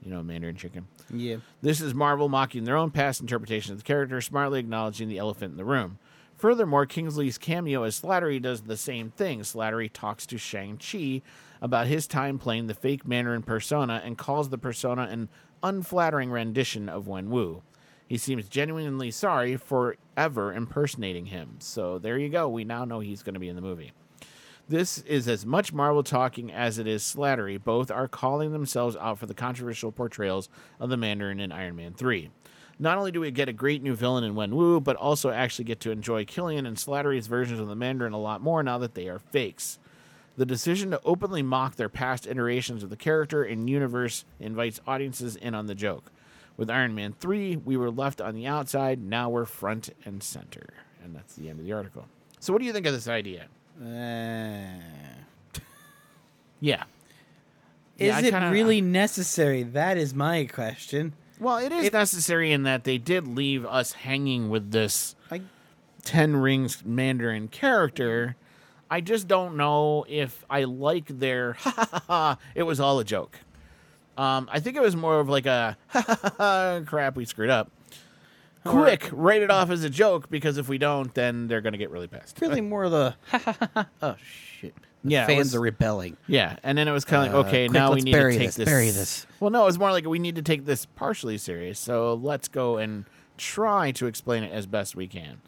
You know, Mandarin chicken. Yeah. This is Marvel mocking their own past interpretation of the character, smartly acknowledging the elephant in the room. Furthermore, Kingsley's cameo as Slattery does the same thing. Slattery talks to Shang-Chi about his time playing the fake Mandarin persona and calls the persona an unflattering rendition of Wenwu. He seems genuinely sorry for ever impersonating him. So there you go. We now know he's going to be in the movie. This is as much Marvel talking as it is Slattery. Both are calling themselves out for the controversial portrayals of the Mandarin in Iron Man 3. Not only do we get a great new villain in Wen Wu, but also actually get to enjoy Killian and Slattery's versions of the Mandarin a lot more now that they are fakes. The decision to openly mock their past iterations of the character and universe invites audiences in on the joke. With Iron Man 3, we were left on the outside. Now we're front and center. And that's the end of the article. So, what do you think of this idea? Uh, Yeah. is Yeah, it kinda- really necessary? That is my question. Well, it is It- necessary in that they did leave us hanging with this I, Ten Rings Mandarin character. I just don't know if I like their [LAUGHS] ha ha ha. It was all a joke. Um, I think it was more of like a [LAUGHS] crap we screwed up. quick, write it off as a joke because if we don't, then they're going to get really pissed. Really more of the [LAUGHS] oh shit. The Yeah, it fans was- are rebelling. Yeah, and then it was kind of Uh, like, okay, quick, now we let's need bury to take this, this. bury this. Well, no, it was more like we need to take this partially serious. So let's go and try to explain it as best we can.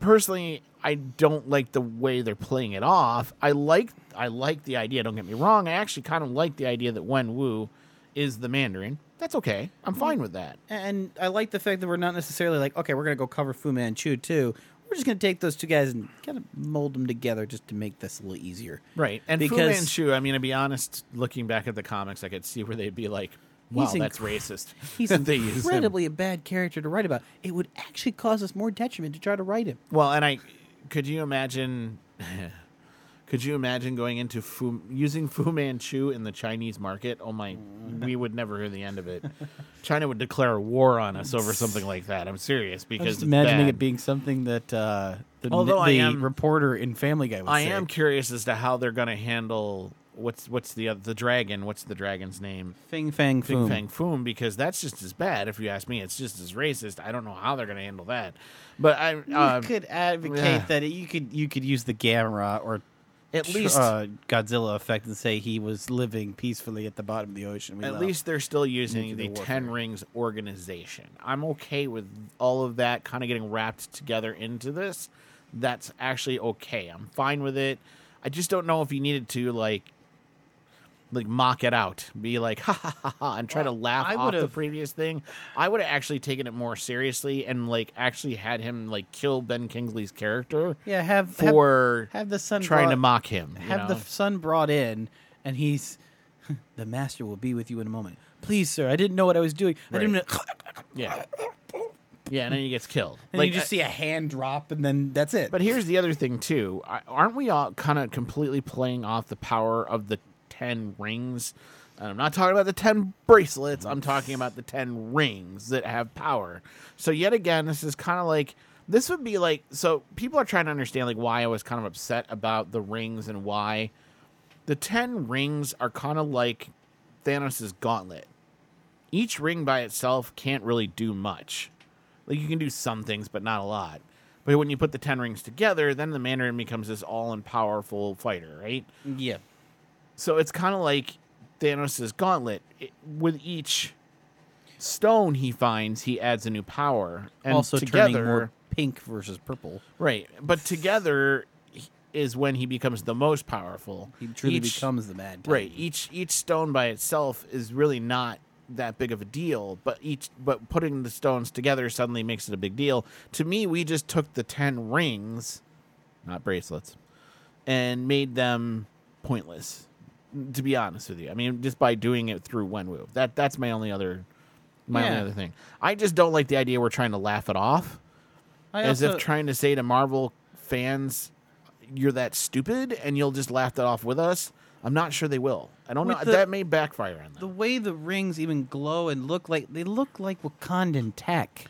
Personally, I don't like the way they're playing it off. I like I like the idea. Don't get me wrong. I actually kind of like the idea that Wen Wu is the Mandarin. That's okay. I'm fine with that. And I like the fact that we're not necessarily like, okay, we're gonna go cover Fu Manchu too. We're just gonna take those two guys and kind of mold them together just to make this a little easier. Right. And Fu Manchu, I mean, to be honest, looking back at the comics, I could see where they'd be like, wow, He's that's incre- racist. [LAUGHS] He's that [LAUGHS] they use incredibly a bad character to write about. It would actually cause us more detriment to try to write him. Well, and I could you imagine [LAUGHS] could you imagine going into Fu using Fu Manchu in the Chinese market? Oh my, we would never hear the end of it. China would declare war on us over something like that. I'm serious because it's imagining bad. it being something that uh, the, Although I am- reporter in Family Guy would I say. am curious as to how they're going to handle what's what's the other, the dragon? What's the dragon's name? Fing Fang Fing Foom. Fang Foom because that's just as bad. If you ask me, it's just as racist. I don't know how they're going to handle that. But I You uh, could advocate yeah. that you could you could use the Gamera or at least uh, Godzilla effect and say he was living peacefully at the bottom of the ocean. We At least they're still using the warfare. Ten Rings organization. I'm okay with all of that kind of getting wrapped together into this. That's actually okay. I'm fine with it. I just don't know if you needed to like like mock it out, be like ha ha ha ha, and try to laugh I off the previous thing. I would have actually taken it more seriously and like actually had him like kill Ben Kingsley's character yeah, have have, for have the son trying to mock him. have know? the son brought in, and he's [LAUGHS] the master will be with you in a moment. Please, sir, I didn't know what I was doing. I didn't. [LAUGHS] Yeah, yeah, and then he gets killed. and like you just see a hand drop, and then that's it. But here's the other thing too. Aren't we all kind of completely playing off the power of the 10 rings? And I'm not talking about the 10 bracelets. I'm talking about the 10 rings that have power. So yet again, this is kind of like this would be like so people are trying to understand like why I was kind of upset about the rings and why the 10 rings are kind of like Thanos' gauntlet. Each ring by itself can't really do much. Like you can do some things, but not a lot. But when you put the ten rings together, then the Mandarin becomes this all-powerful fighter, right? yeah, So it's kind of like Thanos' gauntlet. It, with each stone he finds, he adds a new power, and also together, turning more pink versus purple. right? But together is when he becomes the most powerful. He truly Each- becomes the Mad. right each each stone by itself is really not that big of a deal but each but putting the stones together suddenly makes it a big deal to me we just took the 10 rings not bracelets and made them pointless to be honest with you. I mean just by doing it through wenwu. That that's my only other my only other thing. I just don't like the idea we're trying to laugh it off. I as also- if trying to say to marvel fans you're that stupid and you'll just laugh that off with us. I'm not sure they will. I don't know. the- that may backfire on them. The way the rings even glow and look like they look like Wakandan tech.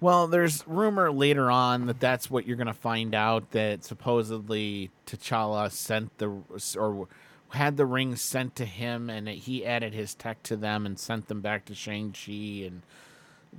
well there's rumor later on that that's what you're going to find out that supposedly t'challa sent the or had the rings sent to him and he added his tech to them and sent them back to shang-chi and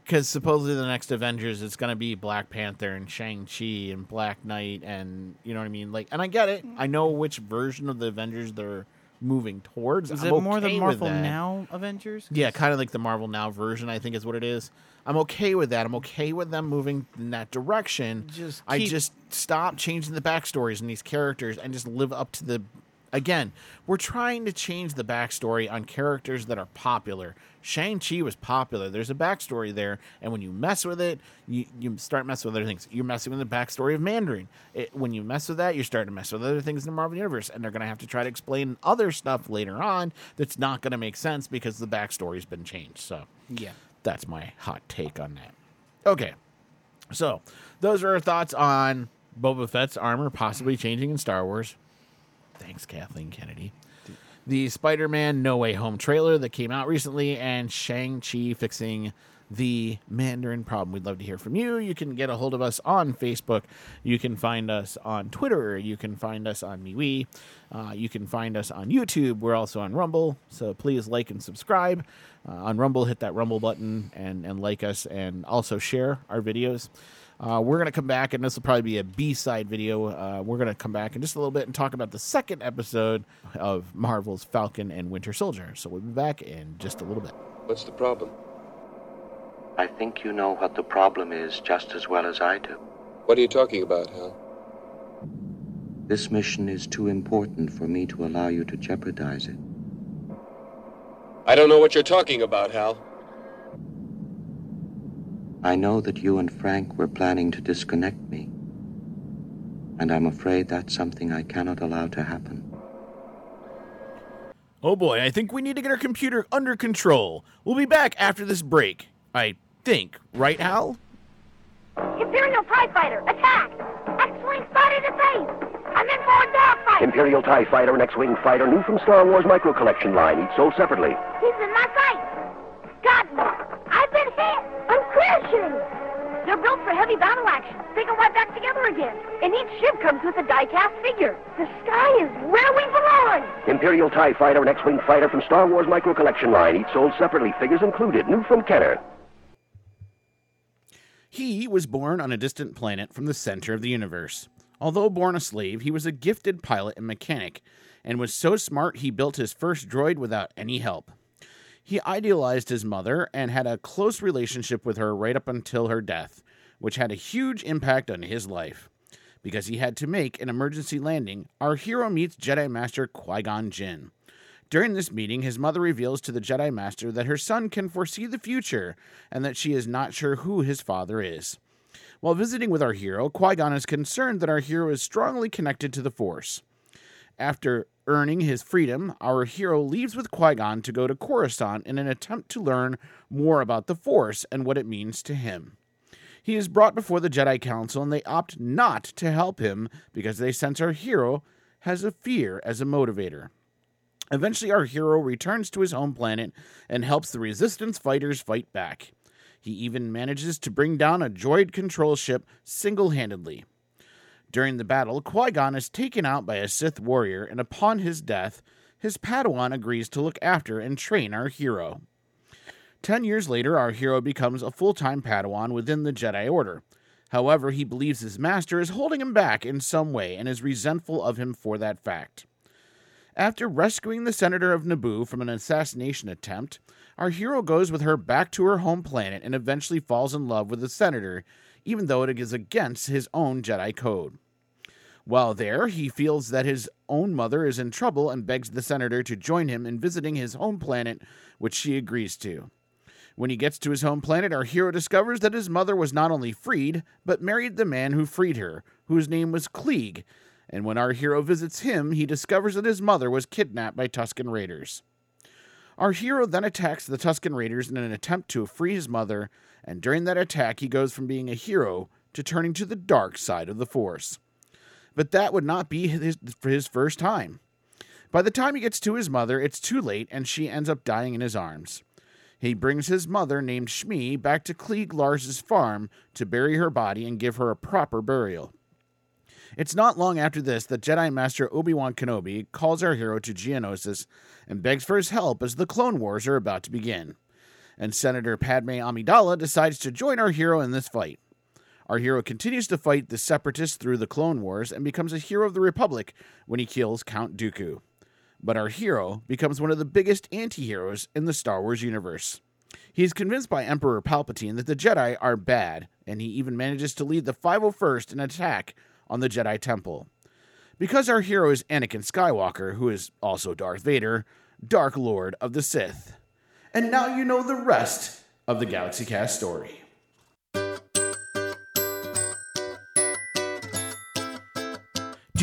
because supposedly the next Avengers it's going to be Black Panther and Shang Chi and Black Knight and you know what I mean. Like, and I get it. I know which version of the Avengers they're moving towards. Is I'm it more okay the Marvel. Now Avengers? Yeah, kind of like the Marvel Now version. I think is what it is. I'm okay with that. I'm okay with them moving in that direction. Just I keep- just stop changing the backstories in these characters and just live up to the. Again, we're trying to change the backstory on characters that are popular. Shang Chi was popular. There's a backstory there, and when you mess with it, you, you start messing with other things. You're messing with the backstory of Mandarin. It, when you mess with that, you're starting to mess with other things in the Marvel universe, and they're going to have to try to explain other stuff later on that's not going to make sense because the backstory's been changed. So Yeah. that's my hot take on that. Okay. So, those are our thoughts on Boba Fett's armor possibly changing in Star Wars. Thanks, Kathleen Kennedy. the Spider Man No Way Home trailer that came out recently, and Shang-Chi fixing the Mandarin problem. We'd love to hear from you. You can get a hold of us on Facebook. You can find us on Twitter. You can find us on MeWe. Uh, you can find us on YouTube. We're also on Rumble. So please like and subscribe. Uh, on Rumble, hit that Rumble button and, and like us and also share our videos. Uh, we're going to come back, and this will probably be a B side video. Uh, we're going to come back in just a little bit and talk about the second episode of Marvel's Falcon and Winter Soldier. So we'll be back in just a little bit. What's the problem? I think you know what the problem is just as well as I do. What are you talking about, Hal? This mission is too important for me to allow you to jeopardize it. I don't know what you're talking about, Hal. I know that you and Frank were planning to disconnect me. And I'm afraid that's something I cannot allow to happen. Oh boy, I think we need to get our computer under control. We'll be back after this break. I think, right, Hal? Imperial TIE Fighter, attack! X-Wing spotted at base! I'm in for a dogfight! Imperial TIE Fighter and X-Wing Fighter, new from Star Wars Micro Collection line, each sold separately. He's in my sight! Got me! Crashing! They're built for heavy battle action. They can right back together again. And each ship comes with a die-cast figure. The sky is where we belong! Imperial TIE Fighter and X-Wing Fighter from Star Wars Micro Collection line, each sold separately, figures included, new from Kenner. He was born on a distant planet from the center of the universe. Although born a slave, he was a gifted pilot and mechanic, and was so smart he built his first droid without any help. He idealized his mother and had a close relationship with her right up until her death, which had a huge impact on his life. Because he had to make an emergency landing, our hero meets Jedi Master Qui Gon Jinn. During this meeting, his mother reveals to the Jedi Master that her son can foresee the future and that she is not sure who his father is. While visiting with our hero, Qui Gon is concerned that our hero is strongly connected to the Force. After earning his freedom, our hero leaves with Qui Gon to go to Coruscant in an attempt to learn more about the Force and what it means to him. He is brought before the Jedi Council and they opt not to help him because they sense our hero has a fear as a motivator. Eventually, our hero returns to his home planet and helps the Resistance fighters fight back. He even manages to bring down a droid control ship single handedly. During the battle, Qui Gon is taken out by a Sith warrior, and upon his death, his Padawan agrees to look after and train our hero. Ten years later, our hero becomes a full time Padawan within the Jedi Order. However, he believes his master is holding him back in some way and is resentful of him for that fact. After rescuing the senator of Naboo from an assassination attempt, our hero goes with her back to her home planet and eventually falls in love with the senator, even though it is against his own Jedi code. While there, he feels that his own mother is in trouble and begs the senator to join him in visiting his home planet, which she agrees to. When he gets to his home planet, our hero discovers that his mother was not only freed, but married the man who freed her, whose name was Cliegg. And when our hero visits him, he discovers that his mother was kidnapped by Tusken Raiders. Our hero then attacks the Tusken Raiders in an attempt to free his mother, and during that attack, he goes from being a hero to turning to the dark side of the Force. But that would not be his, his first time. By the time he gets to his mother, it's too late, and she ends up dying in his arms. He brings his mother, named Shmi, back to Cliegg Lars's farm to bury her body and give her a proper burial. It's not long after this that Jedi Master Obi Wan Kenobi calls our hero to Geonosis and begs for his help as the Clone Wars are about to begin. And Senator Padme Amidala decides to join our hero in this fight. Our hero continues to fight the Separatists through the Clone Wars and becomes a hero of the Republic when he kills Count Dooku. But our hero becomes one of the biggest anti heroes in the Star Wars universe. He is convinced by Emperor Palpatine that the Jedi are bad, and he even manages to lead the 501st in an attack on the Jedi Temple. Because our hero is Anakin Skywalker, who is also Darth Vader, Dark Lord of the Sith. And now you know the rest of the Galaxy Cast story.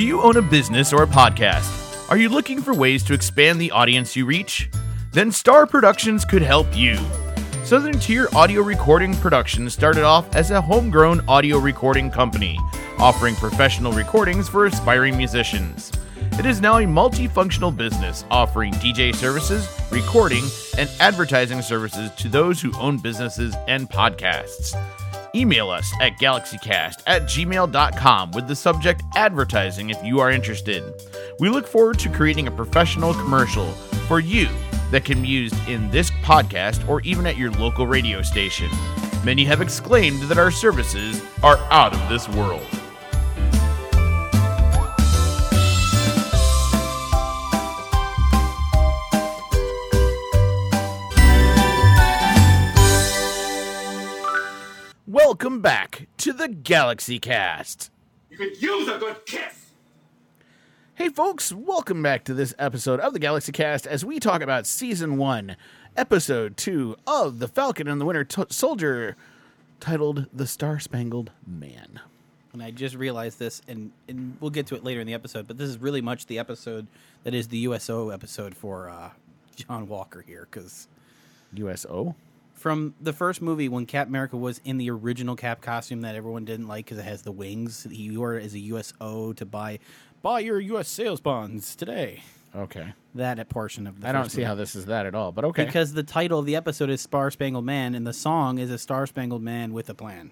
Do you own a business or a podcast? Are you looking for ways to expand the audience you reach? Then Star Productions could help you. Southern Tier Audio Recording Productions started off as a homegrown audio recording company, offering professional recordings for aspiring musicians. It is now a multifunctional business offering DJ services, recording, and advertising services to those who own businesses and podcasts. Email us at galaxycast at gmail.com with the subject advertising if you are interested. We look forward to creating a professional commercial for you that can be used in this podcast or even at your local radio station. Many have exclaimed that our services are out of this world. To the Galaxy Cast. You could use a good kiss. Hey, folks, welcome back to this episode of the Galaxy Cast as we talk about Season 1, Episode 2 of The Falcon and the Winter T- Soldier, titled The Star Spangled Man. And I just realized this, and, and we'll get to it later in the episode, but this is really much the episode that is the USO episode for uh, John Walker here, because USO? From the first movie when Cap America was in the original Cap costume that everyone didn't like because it has the wings, he wore it as a USO to buy buy your US sales bonds today. Okay. That portion of the I don't see movie. how this is that at all, but okay. because the title of the episode is Star Spangled Man, and the song is a Star Spangled Man with a plan.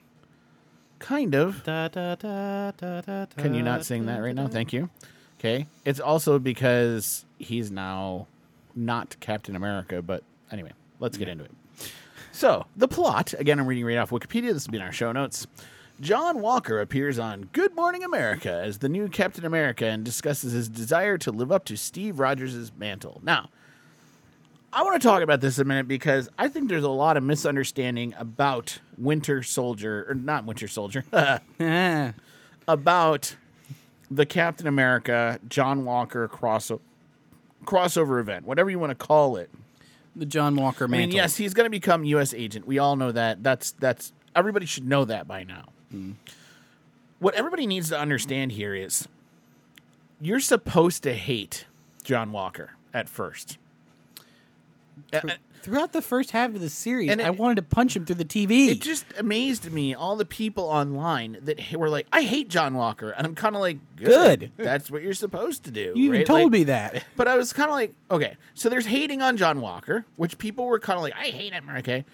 kind of. Da, da, da, da, da, Can you not sing that right now? Thank you. Okay. It's also because he's now not Captain America, but anyway, let's get into it. So, the plot again, I'm reading right off Wikipedia. This will be in our show notes. John Walker appears on Good Morning America as the new Captain America and discusses his desire to live up to Steve Rogers' mantle. Now, I want to talk about this a minute because I think there's a lot of misunderstanding about Winter Soldier, or not Winter Soldier, [LAUGHS] about the Captain America John Walker crossover crossover event, whatever you want to call it. The John Walker mantle. I mean, yes, he's going to become U.S. agent. We all know that. That's that's everybody should know that by now. Hmm. What everybody needs to understand here is you're supposed to hate John Walker at first. Uh, uh, Throughout the first half of the series, And it- I wanted to punch him through the TV. It just amazed me all the people online that were like, "I hate John Walker," and I'm kind of like, Good. That's what you're supposed to do." you even told Like- me that. [LAUGHS] But I was kind of like, okay, so there's hating on John Walker, which people were kind of like, I hate him, okay?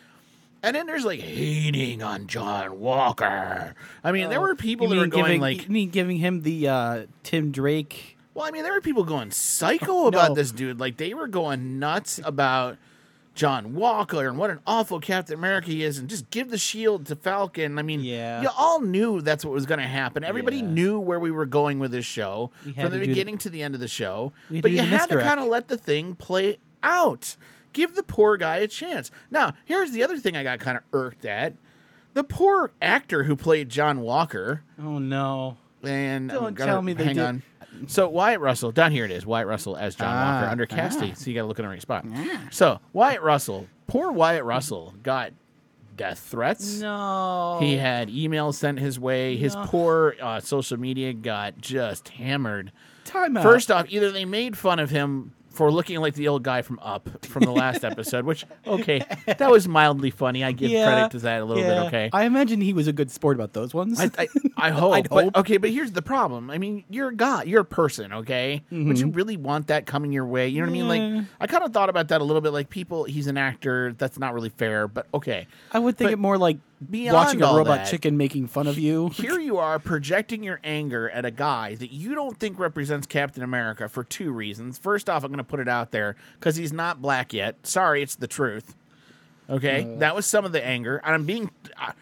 And then there's like hating on John Walker. I mean, there were people that were going giving, like, you mean giving him the uh, Tim Drake. well, I mean, there were people going psycho about No. this dude. Like they were going nuts about John Walker and what an awful Captain America he is, and just give the shield to Falcon. I mean, Yeah. you all knew that's what was going to happen. Everybody Yeah. knew where we were going with this show from the do the- beginning to the end of the show. But you had to kind of let the thing play out. Give the poor guy a chance. Now, here's the other thing I got kind of irked at. The poor actor who played John Walker, Oh no! And Don't gonna- tell me they hang did- on. So Wyatt Russell, down here it is. Wyatt Russell as John Ah, Walker under ah. So you got to look in the right spot. So Wyatt Russell, poor Wyatt Russell, got death threats. No, He had emails sent his way. His poor uh, social media got just hammered. time out. First off, either they made fun of him for looking like the old guy from Up from the last [LAUGHS] episode, which okay, that was mildly funny. I give Yeah, credit to that a little yeah. bit. Okay, I imagine he was a good sport about those ones. I, I, I [LAUGHS] hope. I'd but, hope. Okay, but here's the problem. I mean, you're a guy, you're a person, okay? Would you mm-hmm. really want that coming your way? You know what I mean? Like, I kind of thought about that a little bit. Like, people, he's an actor. That's not really fair, but okay. I would think but it more like beyond watching a robot that- chicken making fun of you. [LAUGHS] Here you are projecting your anger at a guy that you don't think represents Captain America for two reasons. First off, I'm going to put it out there because he's not black yet. Sorry, it's the truth. Okay, that was some of the anger, and I'm being. I,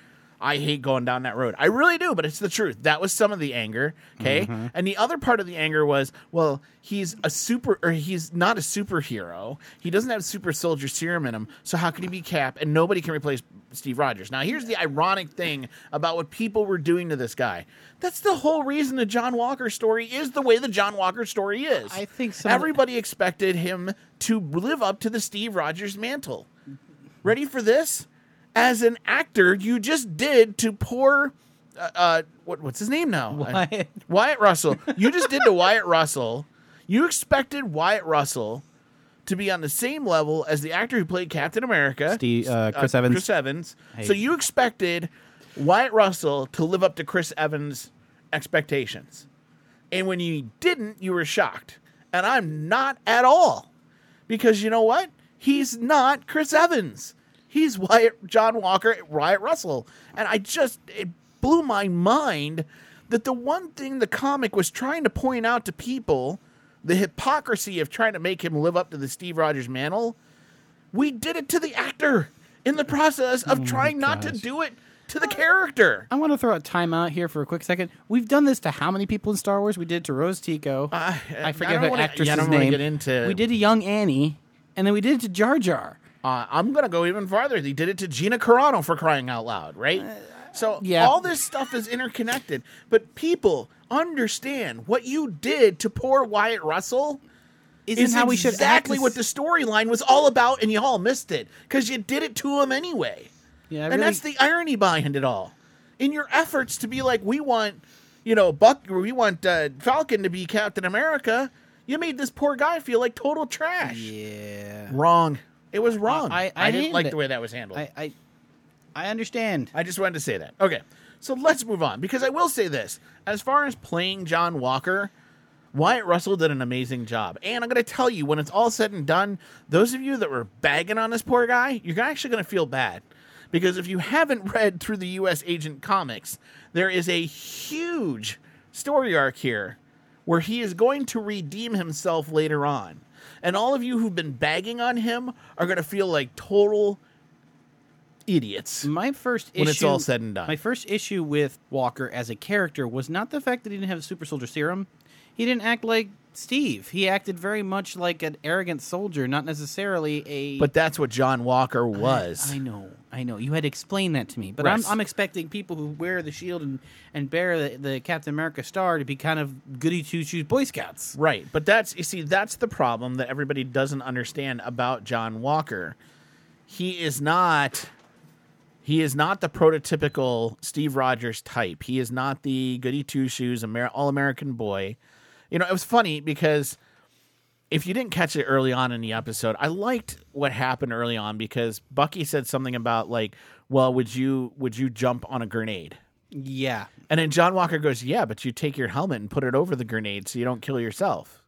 I hate going down that road. I really do, but it's the truth. That was some of the anger. Okay, mm-hmm. and the other part of the anger was, well, he's a super, or he's not a superhero. He doesn't have super soldier serum in him. So how can he be Cap? And nobody can replace Steve Rogers. Now, here's the ironic thing about what people were doing to this guy. That's the whole reason the John Walker story is the way the John Walker story is. I think so. everybody expected him to live up to the Steve Rogers mantle. Ready for this? As an actor, you just did to poor, uh, uh what, what's his name now? Wyatt. Wyatt Russell. You just did to Wyatt Russell. You expected Wyatt Russell to be on the same level as the actor who played Captain America, Steve- uh, Chris Evans. Chris Evans. Hey. So you expected Wyatt Russell to live up to Chris Evans' expectations. And when you didn't, you were shocked. And I'm not at all. Because you know what? He's not Chris Evans. He's Wyatt John Walker, Wyatt Russell. And I just it blew my mind that the one thing the comic was trying to point out to people, the hypocrisy of trying to make him live up to the Steve Rogers mantle, we did it to the actor in the process of trying not to do it to the character. I want to throw a timeout here for a quick second. We've done this to how many people in Star Wars? We did it to Rose Tico. Uh, I forget wanna- actress's yeah, I name. into- We did a young Annie, and then we did it to Jar Jar. Uh, I'm gonna go even farther. They did it to Gina Carano for crying out loud, right? So yeah. all this stuff is interconnected. But people understand what you did to poor Wyatt Russell Isn't is how we should exactly this- what the storyline was all about, and you all missed it because you did it to him anyway. Yeah, I and that's the irony behind it all. In your efforts to be like, we want, you know, Buck, we want uh, Falcon to be Captain America, you made this poor guy feel like total trash. Yeah. Wrong. It was wrong. I- I didn't like it. the way that was handled. I, I, I understand. I just wanted to say that. Okay. So let's move on because I will say this. As far as playing John Walker, Wyatt Russell did an amazing job. And I'm going to tell you, when it's all said and done, those of you that were bagging on this poor guy, you're actually going to feel bad. Because if you haven't [LAUGHS] read through the U.S. Agent comics, there is a huge story arc here where he is going to redeem himself later on. And all of you who've been bagging on him are going to feel like total idiots. My first issue When it's all said and done. My first issue with Walker as a character was not the fact that he didn't have a super soldier serum. He didn't act like Steve. He acted very much like an arrogant soldier, not necessarily a But that's what John Walker was. I know, I know. You had to explain that to me, but I'm, I'm expecting people who wear the shield and, and bear the, the Captain America star to be kind of goody two shoes Boy Scouts. Right. But that's you see, that's the problem that everybody doesn't understand about John Walker. He is not he is not the prototypical Steve Rogers type. He is not the goody two shoes Amer- all American boy. You know, it was funny because if you didn't catch it early on in the episode, I liked what happened early on because Bucky said something about like, "Well, would you would you jump on a grenade?" Yeah, And then John Walker goes, "Yeah, but you take your helmet and put it over the grenade so you don't kill yourself."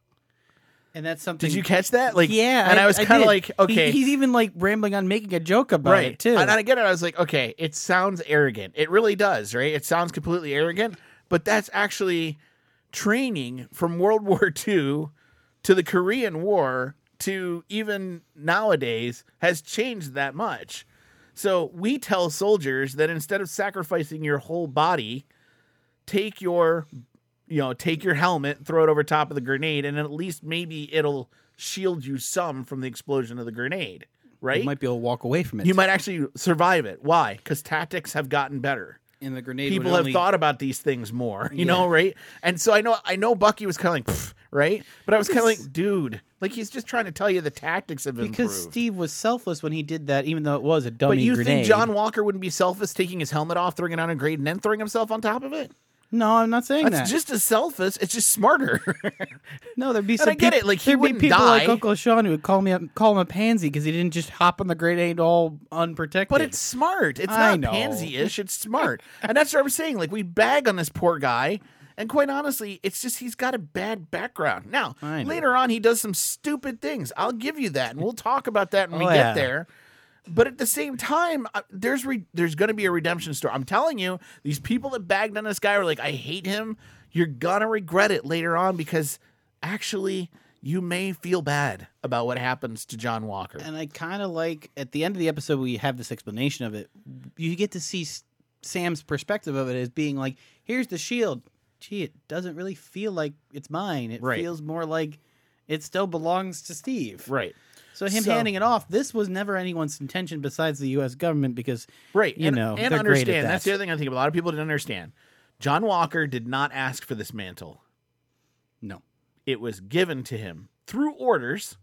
and that's something. Did you catch that? Like, yeah, and I, was kind of like, He- okay, he's even like rambling on making a joke about right, it too. And I get it. I was like, okay, it sounds arrogant. It really does, right? It sounds completely arrogant, but that's actually training from World [LAUGHS] War II to the Korean War to even nowadays has changed that much. So we tell soldiers that instead of sacrificing your whole body, take your you know, take your helmet, throw it over top of the grenade, and at least maybe it'll shield you some from the explosion of the grenade. Right? You might be able to walk away from it. you might actually survive it. Why? Because tactics have gotten better. The grenade. People have only- thought about these things more, [LAUGHS] you Yeah. know, right? And so I know, I know, Bucky was kind of like, right, but I was kind of like, dude, like he's just trying to tell you the tactics of because improved. Steve was selfless when he did that, even though it was a dummy but you grenade. think John Walker wouldn't be selfish taking his helmet off, throwing it on a grade, and then throwing himself on top of it? No, I'm not saying That's that. just as selfish. It's just smarter. [LAUGHS] no, there'd be some. I get peop- it, like, he there'd be wouldn't people like. Uncle Sean who would call me up, call him a pansy because he didn't just hop on the grenade all unprotected. But it's smart. It's I not know. pansy-ish. It's [LAUGHS] smart, and that's what I'm saying. Like we bag on this poor guy, and quite honestly, it's just he's got a bad background. Now, I know. later on, he does some stupid things. I'll give you that, and we'll talk about that when we Oh, get yeah. there. But at the same time, uh, there's re- there's going to be a redemption story. I'm telling you, these people that bagged on this guy are like, I hate him. You're gonna regret it later on because actually, you may feel bad about what happens to John Walker. and I kind of like at the end of the episode we have this explanation of it. You get to see Sam's perspective of it as being like, "Here's the shield. Gee, it doesn't really feel like it's mine. It Right. feels more like it still belongs to Steve." right. So him So- handing it off, this was never anyone's intention besides the U.S. government because Right. you and, know, and they're great at understand. That's the other thing I think a lot of people didn't understand. John Walker did not ask for this mantle. no. It was given to him through orders,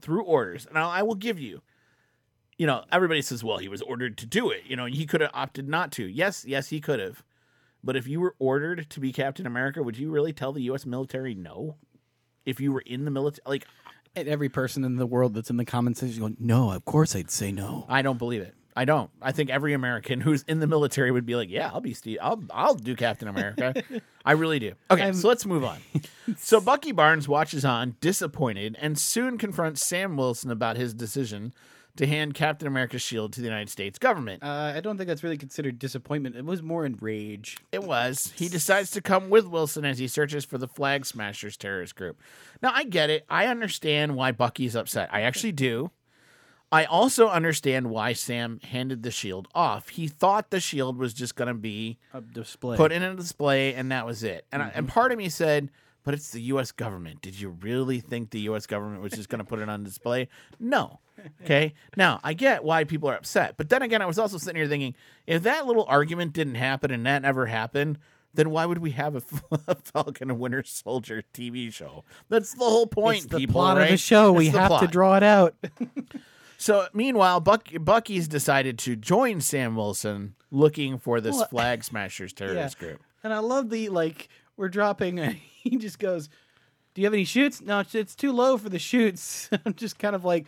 through orders. Now I will give you, you know, everybody says, well, he was ordered to do it. You know, he could have opted not to. Yes, yes, he could have. But if you were ordered to be Captain America, would you really tell the U.S. military no? If you were in the military, like And every person in the world that's in the comments section going, "No, of course I'd say no." I don't believe it. I don't. I think every American who's in the military would be like, "Yeah, I'll be Steve. I'll I'll do Captain America." [LAUGHS] I really do. Okay, I'm- so let's move on. [LAUGHS] so Bucky Barnes watches on, disappointed, and soon confronts Sam Wilson about his decision to hand Captain America's shield to the United States government. Uh, I don't think that's really considered disappointment. It was more enrage. It was. He decides to come with Wilson as he searches for the Flag Smashers terrorist group. Now, I get it. I understand why Bucky's upset. I actually do. I also understand why Sam handed the shield off. He thought the shield was just going to be A display. put in a display and that was it. And, I, and part of me said, but it's the U.S. government. Did you really think the U.S. government was just going to put it on display? No. Okay. Now, I get why people are upset. But then again, I was also sitting here thinking if that little argument didn't happen and that never happened, then why would we have a, [LAUGHS] Falcon and Winter Soldier TV show? That's the whole point, It's the people. plot of the show. It's we the have to draw it out. [LAUGHS] So, meanwhile, Buck, Bucky's decided to join Sam Wilson looking for this Well, Flag Smashers terrorist group. And I love the like we're dropping. [LAUGHS] he just goes, "Do you have any shoots? No, it's, it's too low for the shoots." [LAUGHS] I'm just kind of like,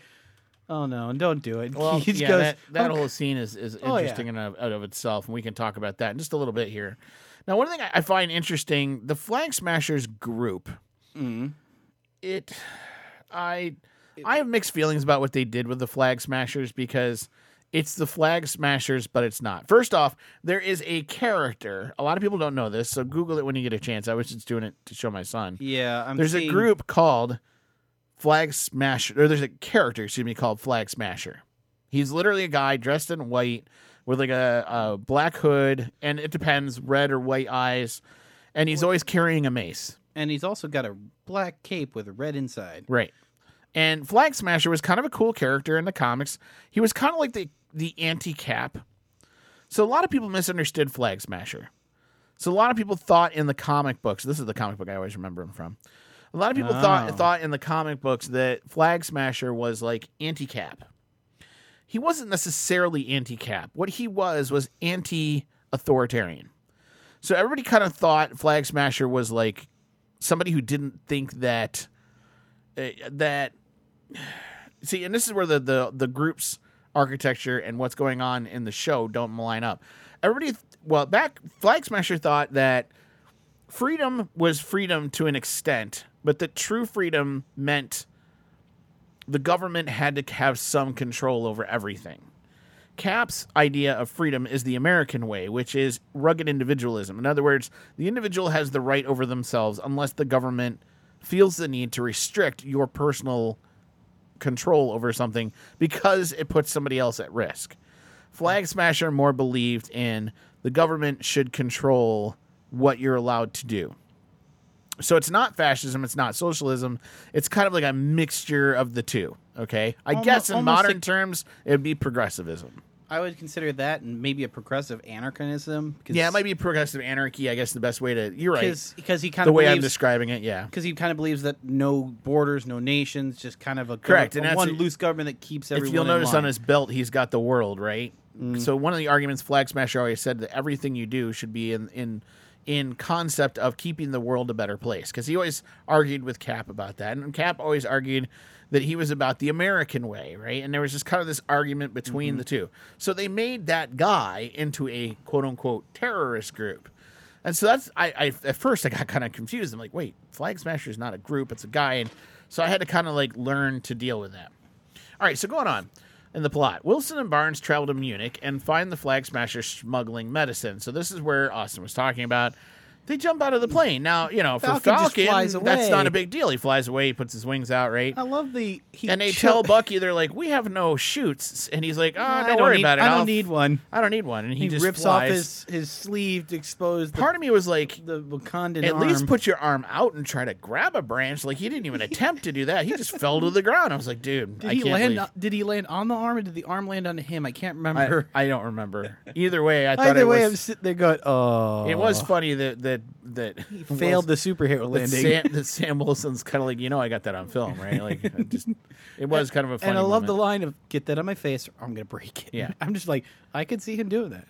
"Oh no, and don't do it." [LAUGHS] Well, he just yeah, goes, that, that "Okay." whole scene is, is Oh, yeah. interesting in and of, out of itself, and we can talk about that in just a little bit here. Now, one thing I, I find interesting: the Flag Smashers group. Mm-hmm. It, I, I have mixed feelings about what they did with the Flag Smashers because it's the Flag Smashers, but it's not. First off, there is a character. A lot of people don't know this, so Google it when you get a chance. I was just doing it to show my son. Yeah, I'm There's a group called Flag Smasher, or there's a character, excuse me, called Flag Smasher. He's literally a guy dressed in white with like a, a black hood, and it depends, red or white eyes, and he's always carrying a mace. and he's also got a black cape with a red inside. Right. And Flag Smasher was kind of a cool character in the comics. He was kind of like the the anti Cap. So a lot of people misunderstood Flag Smasher. So a lot of people thought in the comic books. This is the comic book I always remember him from. A lot of people Oh. thought thought in the comic books that Flag Smasher was like anti Cap. He wasn't necessarily anti Cap. What he was was anti authoritarian. So everybody kind of thought Flag Smasher was like somebody who didn't think that uh, that see, and this is where the the the group's architecture and what's going on in the show don't line up. Everybody, well, back Flag Smasher thought that freedom was freedom to an extent, but that true freedom meant the government had to have some control over everything. Cap's idea of freedom is the American way, which is rugged individualism. In other words, the individual has the right over themselves unless the government feels the need to restrict your personal control over something because it puts somebody else at risk. Flag Smasher more believed in the government should control what you're allowed to do. So it's not fascism, it's not socialism. It's kind of like a mixture of the two. Okay, I Almo- guess in modern terms it would be progressivism. I would consider that and maybe a progressive anarchism. Yeah, it might be progressive anarchy. I guess the best way to. You're right. because he kind of The of way I'm describing it, yeah. because he kind of believes that no borders, no nations, just kind of a Correct, and one loose government that keeps everyone. if you'll notice line. on his belt, he's got the world right. Mm. So one of the arguments Flag Smasher always said that everything you do should be in in in concept of keeping the world a better place because he always argued with Cap about that, and Cap always argued that he was about the American way, right? And there was just kind of this argument between Mm-hmm. the two. So they made that guy into a quote unquote terrorist group. And so that's I, I at first I got kind of confused. I'm like, wait, Flag Smasher is not a group; it's a guy, and so I had to kind of like learn to deal with that. All right, so going on in the plot, Wilson and Barnes travel to Munich and find the Flag Smasher smuggling medicine. So this is where Austin was talking about. They jump out of the plane. Now, you know, for Falcon Falcon, flies that's not a big deal. He flies away, he puts his wings out, right? I love the he and they chill- tell Bucky, they're like, "We have no shoots," and he's like, "Oh, I don't, worry need, about it. I I'll- don't need one. I don't need one." And he, He, just rips off his his sleeve to expose the, Part of me was like, the Wakandan at arm. least put your arm out and try to grab a branch. Like he didn't even [LAUGHS] attempt to do that. He just fell to the ground. I was like, dude, Did I he can't land? believe- Did he land on the arm, or did the arm land on him? I can't I, remember. I don't remember. Either way, I [LAUGHS] thought Either it way, I'm sitting there going, "Oh." It was oh. funny that that that [LAUGHS] failed the superhero that landing. Sam, [LAUGHS] that Sam Wilson's kind of like, you know, I got that on film, right? Like, [LAUGHS] it just it was kind of a funny. and I love the line of "Get that on my face, or I'm gonna break it." Yeah. I'm just like, I could see him doing that.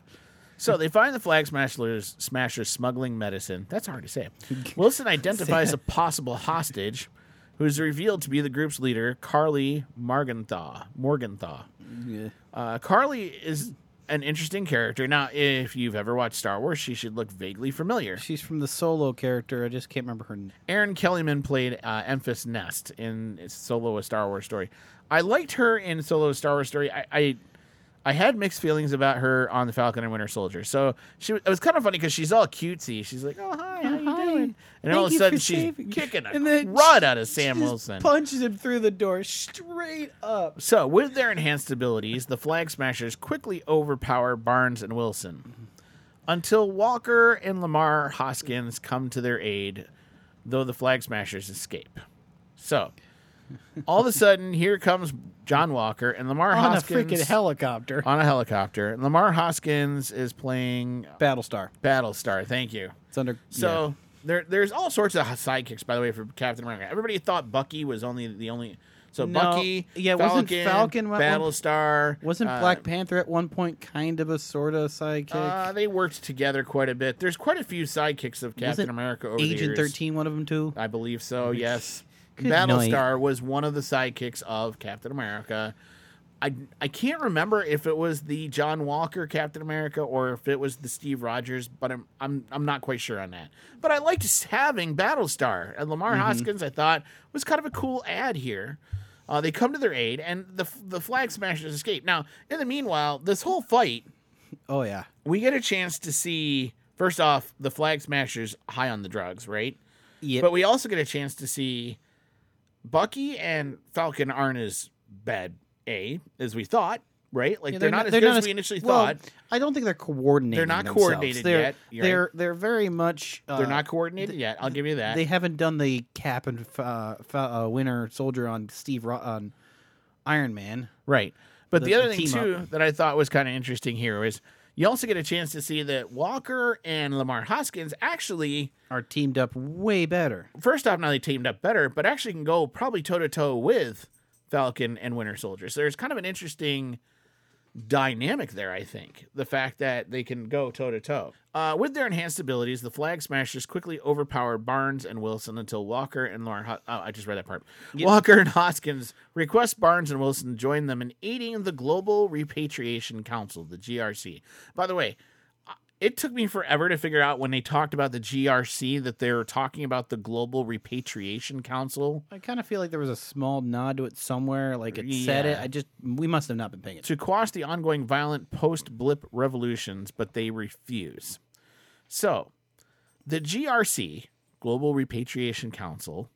So they find the flag smashers, smashers smuggling medicine. That's hard to say. Wilson identifies a possible hostage who's revealed to be the group's leader, Carly Morgenthau. Morgenthau. Yeah. Uh, Carly is an interesting character. Now, if you've ever watched Star Wars, she should look vaguely familiar. She's from the Solo character. I just can't remember her name. Erin Kellyman played uh, Enfys Nest in Solo: A Star Wars Story. I liked her in Solo: A Star Wars Story. I, I I had mixed feelings about her on the Falcon and Winter Soldier. So she it was kind of funny because she's all cutesy. She's like, "Oh hi, how you Hi. Doing?" And all of a sudden she's saving- kicking a And then crud out of Sam Wilson. Punches him through the door straight up. So, with their enhanced abilities, the Flag Smashers quickly overpower Barnes and Wilson until Walker and Lamar Hoskins come to their aid, though the Flag Smashers escape. So, all of a sudden, here comes John Walker and Lamar On a Hoskins freaking helicopter. on a helicopter. And Lamar Hoskins is playing Battlestar. Battlestar. Thank you. It's under. So there, there's all sorts of sidekicks, by the way, for Captain America. Everybody thought Bucky was only the only. So No, Bucky, yeah, Falcon, wasn't Falcon Battlestar, Wasn't uh, Black Panther at one point kind of a sort of sidekick? Uh, they worked together quite a bit. There's quite a few sidekicks of Captain Wasn't America over the Agent years. 13 one of them too? I believe so. Yes, Good Battlestar was one of the sidekicks of Captain America. I I can't remember if it was the John Walker Captain America or if it was the Steve Rogers, but I'm I'm I'm not quite sure on that. But I liked having Battlestar and Lamar Mm-hmm. Hoskins. I thought was kind of a cool ad here. Uh, they come to their aid, and the the Flag Smashers escape. Now, in the meanwhile, this whole fight Oh yeah. we get a chance to see first off the flag smashers high on the drugs right Yeah. but we also get a chance to see bucky and falcon aren't as bad a as we thought right like Yeah, they're, not as good as we initially well, thought I don't think they're coordinated. They're not themselves. coordinated they're, yet, you're They're right. they're very much. Uh, they're not coordinated yet i'll give you that They haven't done the Cap and uh, uh, Winter Soldier on Steve Ro- on Iron Man. right but the, the- other the thing too up. that i thought was kind of interesting here is you also get a chance to see that walker and lamar hoskins actually Are teamed up way better. first off, now they teamed up better, but actually can go probably toe to toe with Falcon and Winter Soldier. So there's kind of an interesting dynamic there, I think. The fact that they can go toe to toe. With their enhanced abilities, the Flag Smashers quickly overpowered Barnes and Wilson until Walker and Lauren. Ho- oh, I just read that part. Walker and Hoskins request Barnes and Wilson join them in aiding the Global Repatriation Council, the GRC. By the way, it took me forever to figure out when they talked about the GRC that they were talking about the Global Repatriation Council I kind of feel like there was a small nod to it somewhere. Like it said it. I just we must have not been paying attention. to quash the ongoing violent post blip revolutions, but they refuse. So, the GRC, Global Repatriation Council,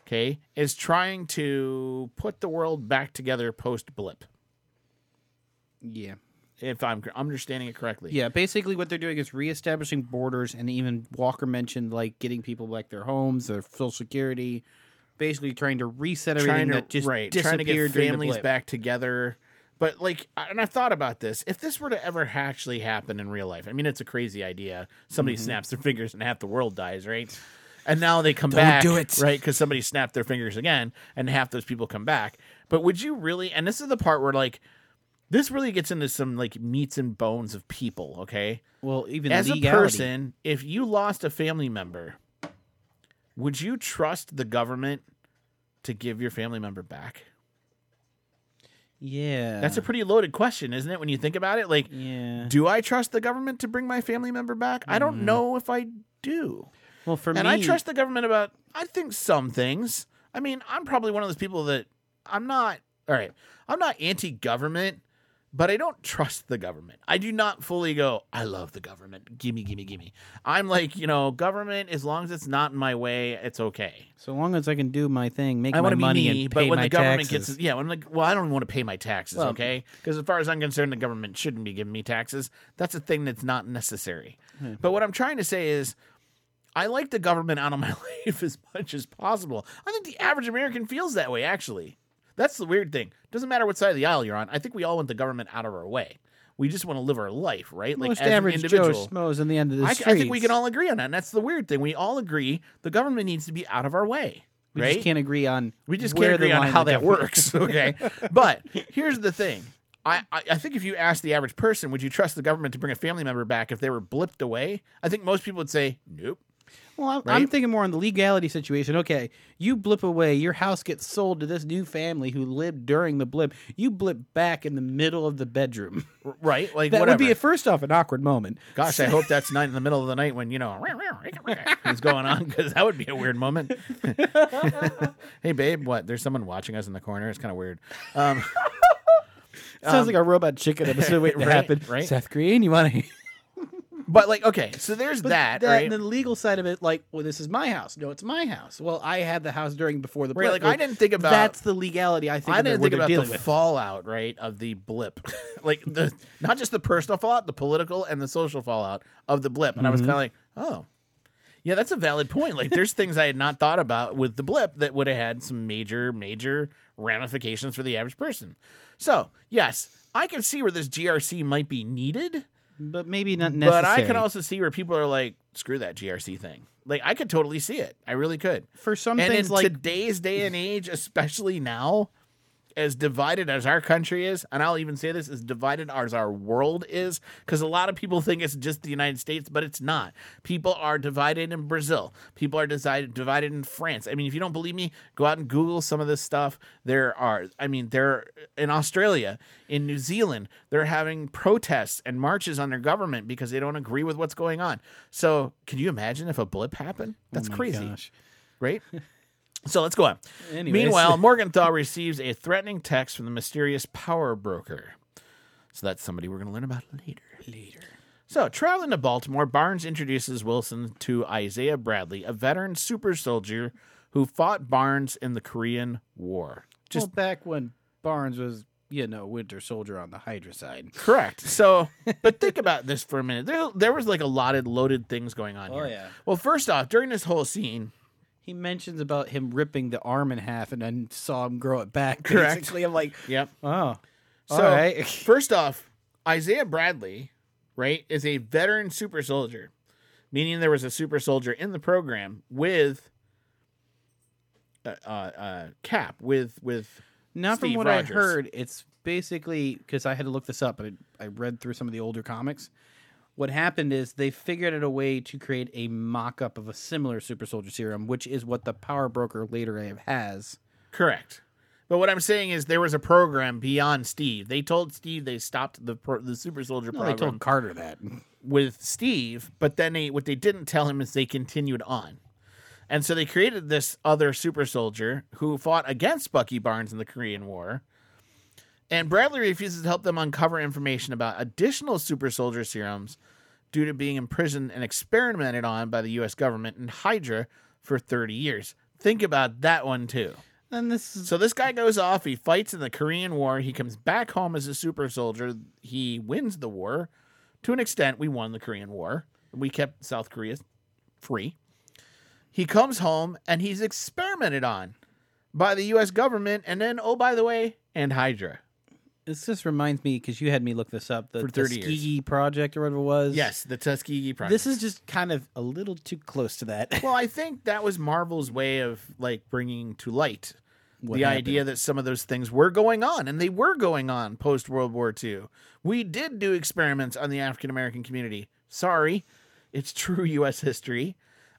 okay, is trying to put the world back together post blip, Yeah. If I'm understanding it correctly. Yeah, basically what they're doing is reestablishing borders, and even Walker mentioned like getting people back their homes, their social security, basically trying to reset everything trying to that just right, trying to get disappeared families back together. But like, and I thought about this. If this were to ever actually happen in real life, I mean, it's a crazy idea. Somebody Mm-hmm. snaps their fingers and half the world dies, right? And now they come back, do it. right? Because somebody snapped their fingers again, and half those people come back. But would you really? And this is the part where like, this really gets into some like meats and bones of people. Okay, Well, even as a person, if you lost a family member, would you trust the government to give your family member back? Yeah, That's a pretty loaded question, isn't it? When you think about it, like, yeah. do I trust the government to bring my family member back? I don't mm-hmm. know if I do. Well, for and me, I trust the government about, I think, some things. I mean, I'm probably one of those people that I'm not, all right, I'm not anti government, but I don't trust the government. I do not fully go, I love the government. Gimme, gimme, gimme. I'm like, you know, government, as long as it's not in my way, it's okay. So long as I can do my thing, make I my want to money me, and but when my the government taxes. gets, yeah, when like, well, I don't want to pay my taxes, Well- okay? Because as far as I'm concerned, the government shouldn't be giving me taxes. That's a thing that's not necessary. Hmm. But what I'm trying to say is, I like the government out of my [LAUGHS] life as much as possible. I think the average American feels that way. Actually, that's the weird thing. Doesn't matter what side of the aisle you're on. I think we all want the government out of our way. We just want to live our life, right? Most as an average Joe. Schmoes in the end of the I, I think we can all agree on that. And that's the weird thing. We all agree the government needs to be out of our way. We right? just can't agree on. We just where can't agree on how that works. [LAUGHS] Okay. but here's the thing. I, I think if you ask the average person, would you trust the government to bring a family member back if they were blipped away? I think most people would say, nope. Well, I'm, I'm thinking more on the legality situation. Okay, you blip away, your house gets sold to this new family who lived during the blip. You blip back in the middle of the bedroom. right? Like that whatever. would be, a, first off, an awkward moment. Gosh, I [LAUGHS] hope that's not in the middle of the night when you know what's going on because that would be a weird moment. [LAUGHS] hey, babe, what? There's someone watching us in the corner. It's kind of weird. Um, [LAUGHS] Sounds like a robot chicken episode waiting to right, happen. right. Seth Green, you want to? But like, okay, so there's that, that right? and the legal side of it, like, well, this is my house. No, it's my house. Well, I had the house during before the Right, blip. like, I didn't think about- that's the legality. I think I didn't think about the with. fallout, right, of the blip, [LAUGHS] like the not just the personal fallout, the political and the social fallout of the blip. And I was Mm-hmm. kind of like, oh, yeah, that's a valid point. Like, there's [LAUGHS] things I had not thought about with the blip that would have had some major, major ramifications for the average person. So, yes, I can see where this GRC might be needed, but maybe not necessary. but I can also see where people are like, screw that GRC thing. Like, I could totally see it. I really could. for some And things in like today's day and age, especially now, as divided as our country is, and I'll even say this, as divided as our world is, because a lot of people think it's just the United States, but it's not. People are divided in Brazil. People are decided, divided in France. I mean, if you don't believe me, go out and Google some of this stuff. There are, I mean, there in Australia, in New Zealand, they're having protests and marches on their government because they don't agree with what's going on. So, can you imagine if a blip happened? That's Oh crazy gosh. right? [LAUGHS] So let's go on. Anyways. Meanwhile, [LAUGHS] Morgenthau receives a threatening text from the mysterious power broker. So that's somebody we're going to learn about later. Later. So, traveling to Baltimore, Barnes introduces Wilson to Isaiah Bradley, a veteran super soldier who fought Barnes in the Korean War. just back when Barnes was, you know, Winter Soldier on the Hydra side. Correct. [LAUGHS] So, but think about this for a minute. There, there was like a lot of loaded things going on Oh, here. yeah. Well, first off, during this whole scene, He mentions about him ripping the arm in half and then saw him grow it back. [LAUGHS] Correct. Basically, I'm like, yep, oh, So, right. [LAUGHS] first off, Isaiah Bradley, right, is a veteran super soldier, meaning there was a super soldier in the program with uh, uh, uh, Cap, with with Not from what Rogers. I heard, it's basically because I had to look this up, but I, I read through some of the older comics. What happened is they figured out a way to create a mock up of a similar super soldier serum, which is what the power broker later has. correct. But what I'm saying is there was a program beyond Steve. They told Steve they stopped the pro, the super soldier No, they told Carter that. with Steve, but then they what they didn't tell him is they continued on. And so they created this other super soldier who fought against Bucky Barnes in the Korean War. And Bradley refuses to help them uncover information about additional super soldier serums due to being imprisoned and experimented on by the US government and Hydra for 30 years. Think about that one too. And this is So this guy goes off, he fights in the Korean War, he comes back home as a super soldier, he wins the war. To an extent, we won the Korean War. We kept South Korea free. He comes home and he's experimented on by the US government and then oh by the way, and Hydra. This just reminds me because you had me look this up the For 30 years. Tuskegee project or whatever it was. Yes, the Tuskegee project. this is just kind of a little too close to that. well, I [LAUGHS] think that was Marvel's way of like bringing to light What the happened. idea that some of those things were going on, and they were going on post World War II. We did do experiments on the African American community. Sorry, it's true [LAUGHS] U.S. history,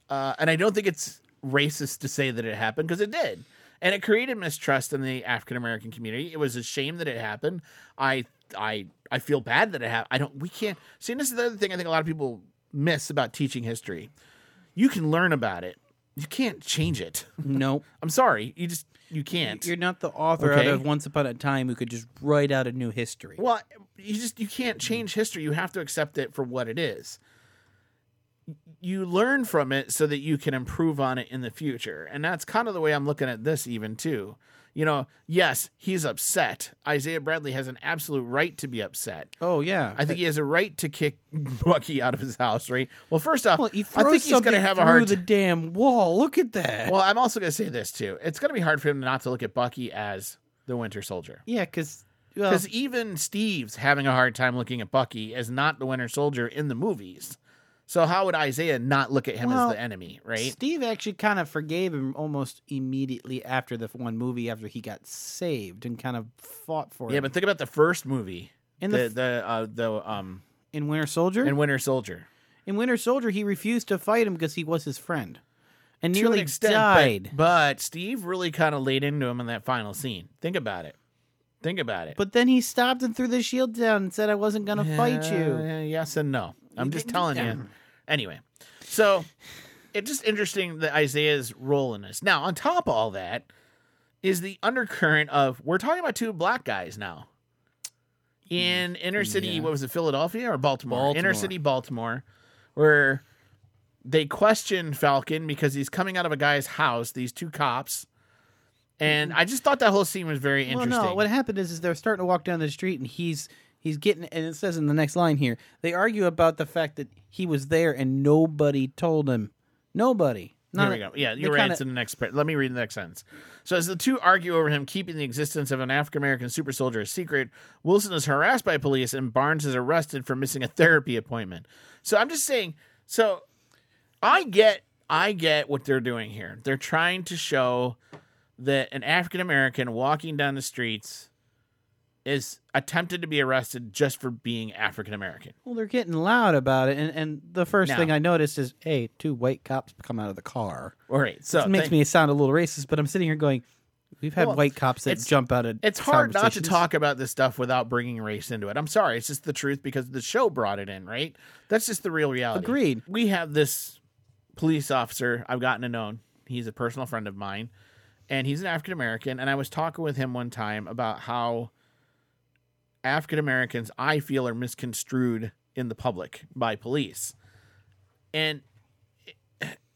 uh, and I don't think it's racist to say that it happened because it did, and it created mistrust in the African American community. It was a shame that it happened. I I I feel bad that it happened. I don't. We can't see. And this is the other thing I think a lot of people miss about teaching history. You can learn about it. You can't change it. no, [LAUGHS] I'm sorry. You just you can't. you're not the author Okay. out of Once Upon a Time who could just write out a new history. well, you just you can't change history. You have to accept it for what it is. You learn from it so that you can improve on it in the future. And that's kind of the way I'm looking at this even too. You know, yes, he's upset. Isaiah Bradley has an absolute right to be upset. Oh yeah, I think he has a right to kick [LAUGHS] Bucky out of his house, right? Well, first off, Well, he I think he's going to have a hard through the damn wall. Look at that. Well, I'm also going to say this too. It's going to be hard for him not to look at Bucky as the Winter Soldier. yeah, because well, Because even Steve's having a hard time looking at Bucky as not the Winter Soldier in the movies. So how would Isaiah not look at him Well, as the enemy, right? Steve actually kind of forgave him almost immediately after the one movie after he got saved and kind of fought for it. Yeah, him. but think about the first movie, In the the the uh, the um in Winter Soldier, in Winter Soldier. In Winter Soldier, he refused to fight him because he was his friend, and to nearly an extent, died. But, Steve really kind of laid into him in that final scene. Think about it. Think about it. But then he stopped and threw the shield down and said, "I wasn't going to fight you." Yes and no. I'm just telling you. Anyway, so it's just interesting that Isaiah's role in this. Now, on top of all that, is the undercurrent of we're talking about two black guys now in mm, inner city. Yeah. What was it, Philadelphia or Baltimore? Inner city Baltimore, where they question Falcon because he's coming out of a guy's house. These two cops. And mm-hmm. I just thought that whole scene was very Well, interesting. no. What happened is, is they're starting to walk down the street, and he's he's getting, and it says in the next line here, they argue about the fact that he was there and nobody told him. Nobody. There we go. Yeah, you're right. kinda- It's in the next. par- Let me read the next sentence. So, as the two argue over him keeping the existence of an African American super soldier a secret, Wilson is harassed by police and Barnes is arrested for missing a therapy appointment. So, I'm just saying. So, I get, I get what they're doing here. They're trying to show that an African American walking down the streets is attempted to be arrested just for being African American. Well, they're getting loud about it, and, and the first Now- thing I noticed is, hey, two white cops come out of the car. All right. So, It makes thank- me sound a little racist, but I'm sitting here going, we've had Well, white cops that it's- jump out of. It's hard not to conversations. talk about this stuff without bringing race into it. I'm sorry, it's just the truth because the show brought it in, right? That's just the real reality. Agreed. We have this police officer I've gotten to know. He's a personal friend of mine, and he's an African American. And I was talking with him one time about how African Americans, I feel, are misconstrued in the public by police, and it,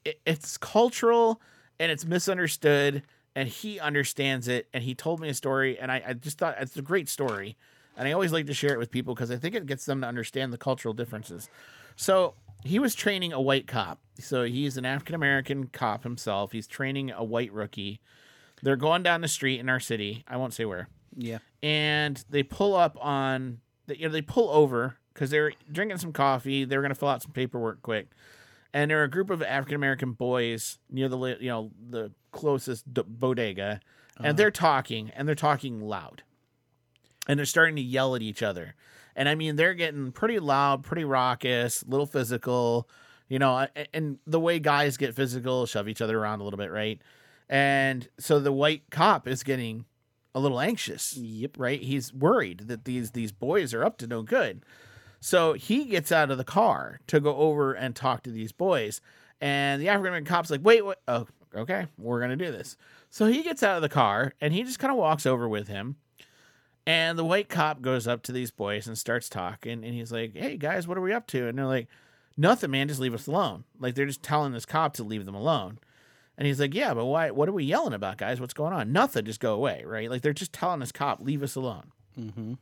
it, it's cultural and it's misunderstood and he understands it and he told me a story and I, I just thought it's a great story and i always like to share it with people because i think it gets them to understand the cultural differences. So he was training a white cop. So he's an african american cop himself. He's training a white rookie. They're going down the street in our city. I won't say where Yeah. and they pull up on you know they pull over because they're drinking some coffee they're going to fill out some paperwork quick and there are a group of African American boys near the you know the closest d- bodega, and they're uh-huh. talking and they're talking loud, and they're starting to yell at each other, and I mean they're getting pretty loud, pretty raucous, a little physical, you know, and the way guys get physical, shove each other around a little bit, right? And so the white cop is getting a little anxious. Yep. Right? He's worried that these these boys are up to no good. So he gets out of the car to go over and talk to these boys. And the African American cop's like, wait, what? Oh, okay, we're to do this. So he gets out of the car and he just kind of walks over with him. And the white cop goes up to these boys and starts talking. And he's like, hey, guys, what are we up to? And they're like, nothing, man, just leave us alone. Like they're just telling this cop to leave them alone. And he's like, yeah, but why? What are we yelling about, guys? What's going on? Nothing, just go away, right? Like they're just telling this cop, leave us alone. Mm-hmm.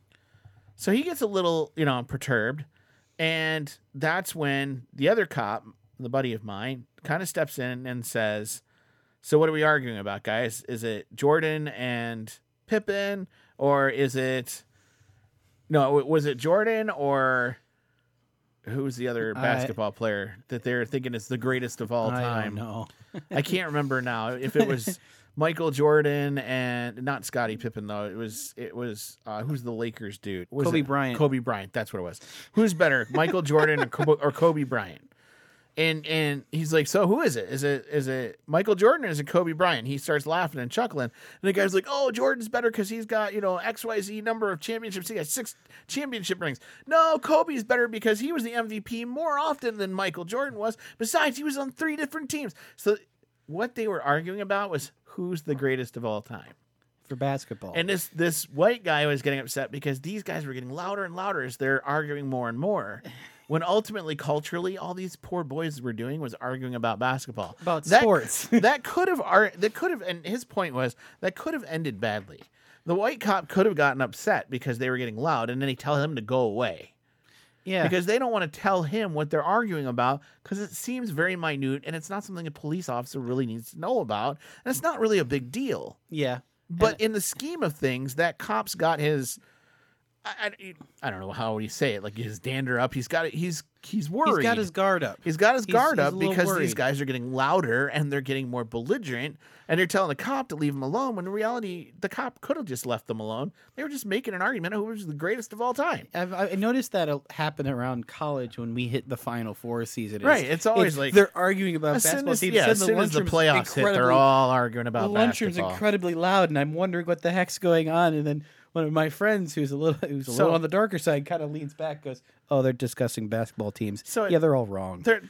So he gets a little, you know, perturbed. And that's when the other cop, the buddy of mine, kind of steps in and says, So what are we arguing about, guys? Is it Jordan and Pippen? Or is it. No, was it Jordan or. Who's the other I- basketball player that they're thinking is the greatest of all I time? know. [LAUGHS] I can't remember now if it was [LAUGHS] Michael Jordan and not Scottie Pippen though. It was it was uh, who's the Lakers dude? Was Kobe it- Bryant. Kobe Bryant. That's what it was. Who's better, Michael Jordan or Kobe, or Kobe Bryant? And and he's like, so who is it? Is it is it Michael Jordan or is it Kobe Bryant? He starts laughing and chuckling. And the guy's like, oh, Jordan's better because he's got you know X Y Z number of championships. He got six championship rings. No, Kobe's better because he was the MVP more often than Michael Jordan was. Besides, he was on three different teams. So what they were arguing about was who's the greatest of all time. For basketball. And this this white guy was getting upset because these guys were getting louder and louder as they're arguing more and more. When ultimately, culturally, all these poor boys were doing was arguing about basketball, About That- sports. [LAUGHS] that could have ar- that could have, and his point was that could have ended badly. The white cop could have gotten upset because they were getting loud, and then he tell him to go away yeah. because they don't want to tell him what they're arguing about because it seems very minute and it's not something a police officer really needs to know about, and it's not really a big deal. yeah. But in the scheme of things, that cop's got his I, I, I don't know how would you say it. Like his dander up. He's got it. He's he's worried. He's got his guard up. He's got his He's- guard he's up little because these guys are getting louder and they're getting more belligerent, and they're telling the cop to leave him alone. When in reality, the cop could have just left them alone. They were just making an argument who was the greatest of all time. I've, I noticed that uh, happen around college when we hit the Final Four season. Right, it's always like- they're arguing about As soon basketball as, teams. yeah, Then as soon as the lunchroom's playoffs hit, they're all arguing about the about lunchroom's basketball. incredibly loud, and I'm wondering what the heck's going on. And then one of my friends, who's a little [LAUGHS] who's a So- little on the darker side, kind of leans back, goes, "Oh, they're discussing basketball teams. So yeah, they're all wrong." There-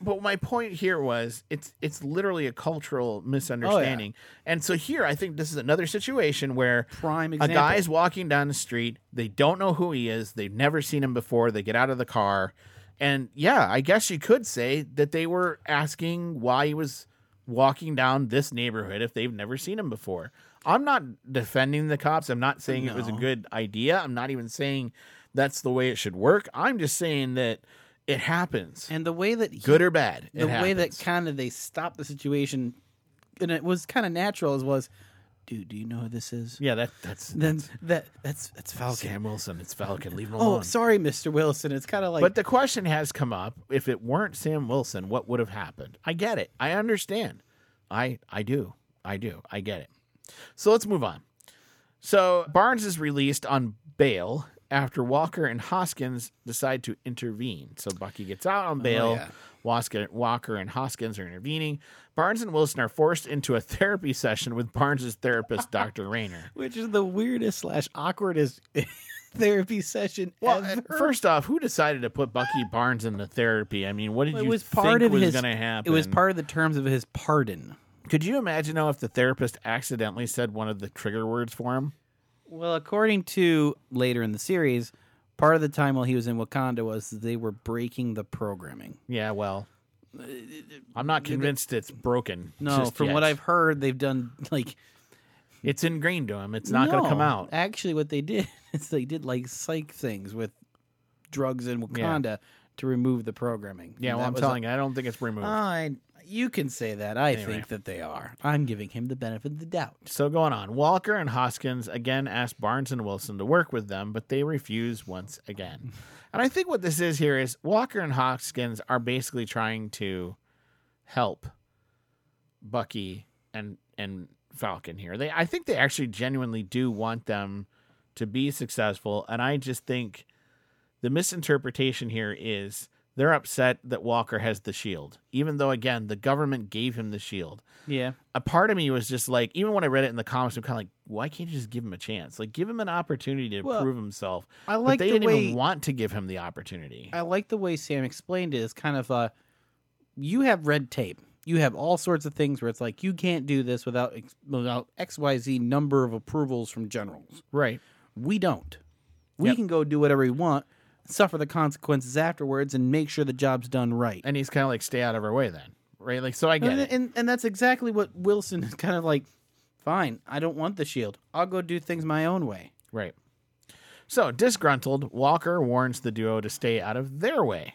but my point here was it's it's literally a cultural misunderstanding. Oh, and so here I think this is another situation where Prime a example. guy's walking down the street, they don't know who he is, they've never seen him before, they get out of the car, and yeah, I guess you could say that they were asking why he was walking down this neighborhood if they've never seen him before. I'm not defending the cops. I'm not saying it was a good idea. I'm not even saying that's the way it should work. I'm just saying that it happens. and the way that he, good or bad. the way that kind of they stopped the situation, and it was kind of natural, as was, dude, do you know who this is? yeah, that that's Then that that's that's Falcon. Sam Wilson. It's Falcon. Leave him Oh, alone. sorry, Mister Wilson. It's kind of like, but the question has come up: if it weren't Sam Wilson, what would have happened? I get it. I understand. I I do. I do. I get it. So let's move on. So Barnes is released on bail after Walker and Hoskins decide to intervene. So Bucky gets out on oh, bail. Oh, yeah. Walker, and Hoskins are intervening. Barnes and Wilson are forced into a [LAUGHS] therapy session with Barnes's therapist, Dr. Raynor. which is the weirdest slash awkwardest [LAUGHS] therapy session Well, ever. first off, who decided to put Bucky Barnes into therapy? I mean, what did it you was think part of was going to happen? It was part of the terms of his pardon. Could you imagine though if the therapist accidentally said one of the trigger words for him? Well, according to later in the series, part of the time while he was in Wakanda was they were breaking the programming. Yeah, well, I'm not convinced it's broken. No, from yet. what I've heard, they've done like it's ingrained to him. It's not going to come out. Actually, what they did [LAUGHS] is they did like psych things with drugs in Wakanda to remove the programming. Yeah, well, I'm telling you, I don't think it's removed. I, you can say that. I Anyway. think that they are. I'm giving him the benefit of the doubt. so going on, Walker and Hoskins again ask Barnes and Wilson to work with them, but they refuse once again. [LAUGHS] and I think what this is here is Walker and Hoskins are basically trying to help Bucky and and Falcon here. They I think they actually genuinely do want them to be successful, and I just think the misinterpretation here is they're upset that Walker has the shield, even though again the government gave him the shield Yeah. a part of me was just like, even when I read it in the comics, I'm kind of like, why can't you just give him a chance? Like, give him an opportunity to Well, prove himself. I but like they the didn't way- even want to give him the opportunity. I like the way Sam explained it. It's kind of uh, you have red tape. You have all sorts of things where it's like you can't do this without without X Y Z number of approvals from generals. right. We don't. We Yep. can go do whatever we want, suffer the consequences afterwards, and make sure the job's done right. And he's kind of like, stay out of our way then. Right. Like, so I get and, it. and and that's exactly what Wilson is kind of like. Fine, I don't want the shield. I'll go do things my own way. Right. So, disgruntled, Walker warns the duo to stay out of their way.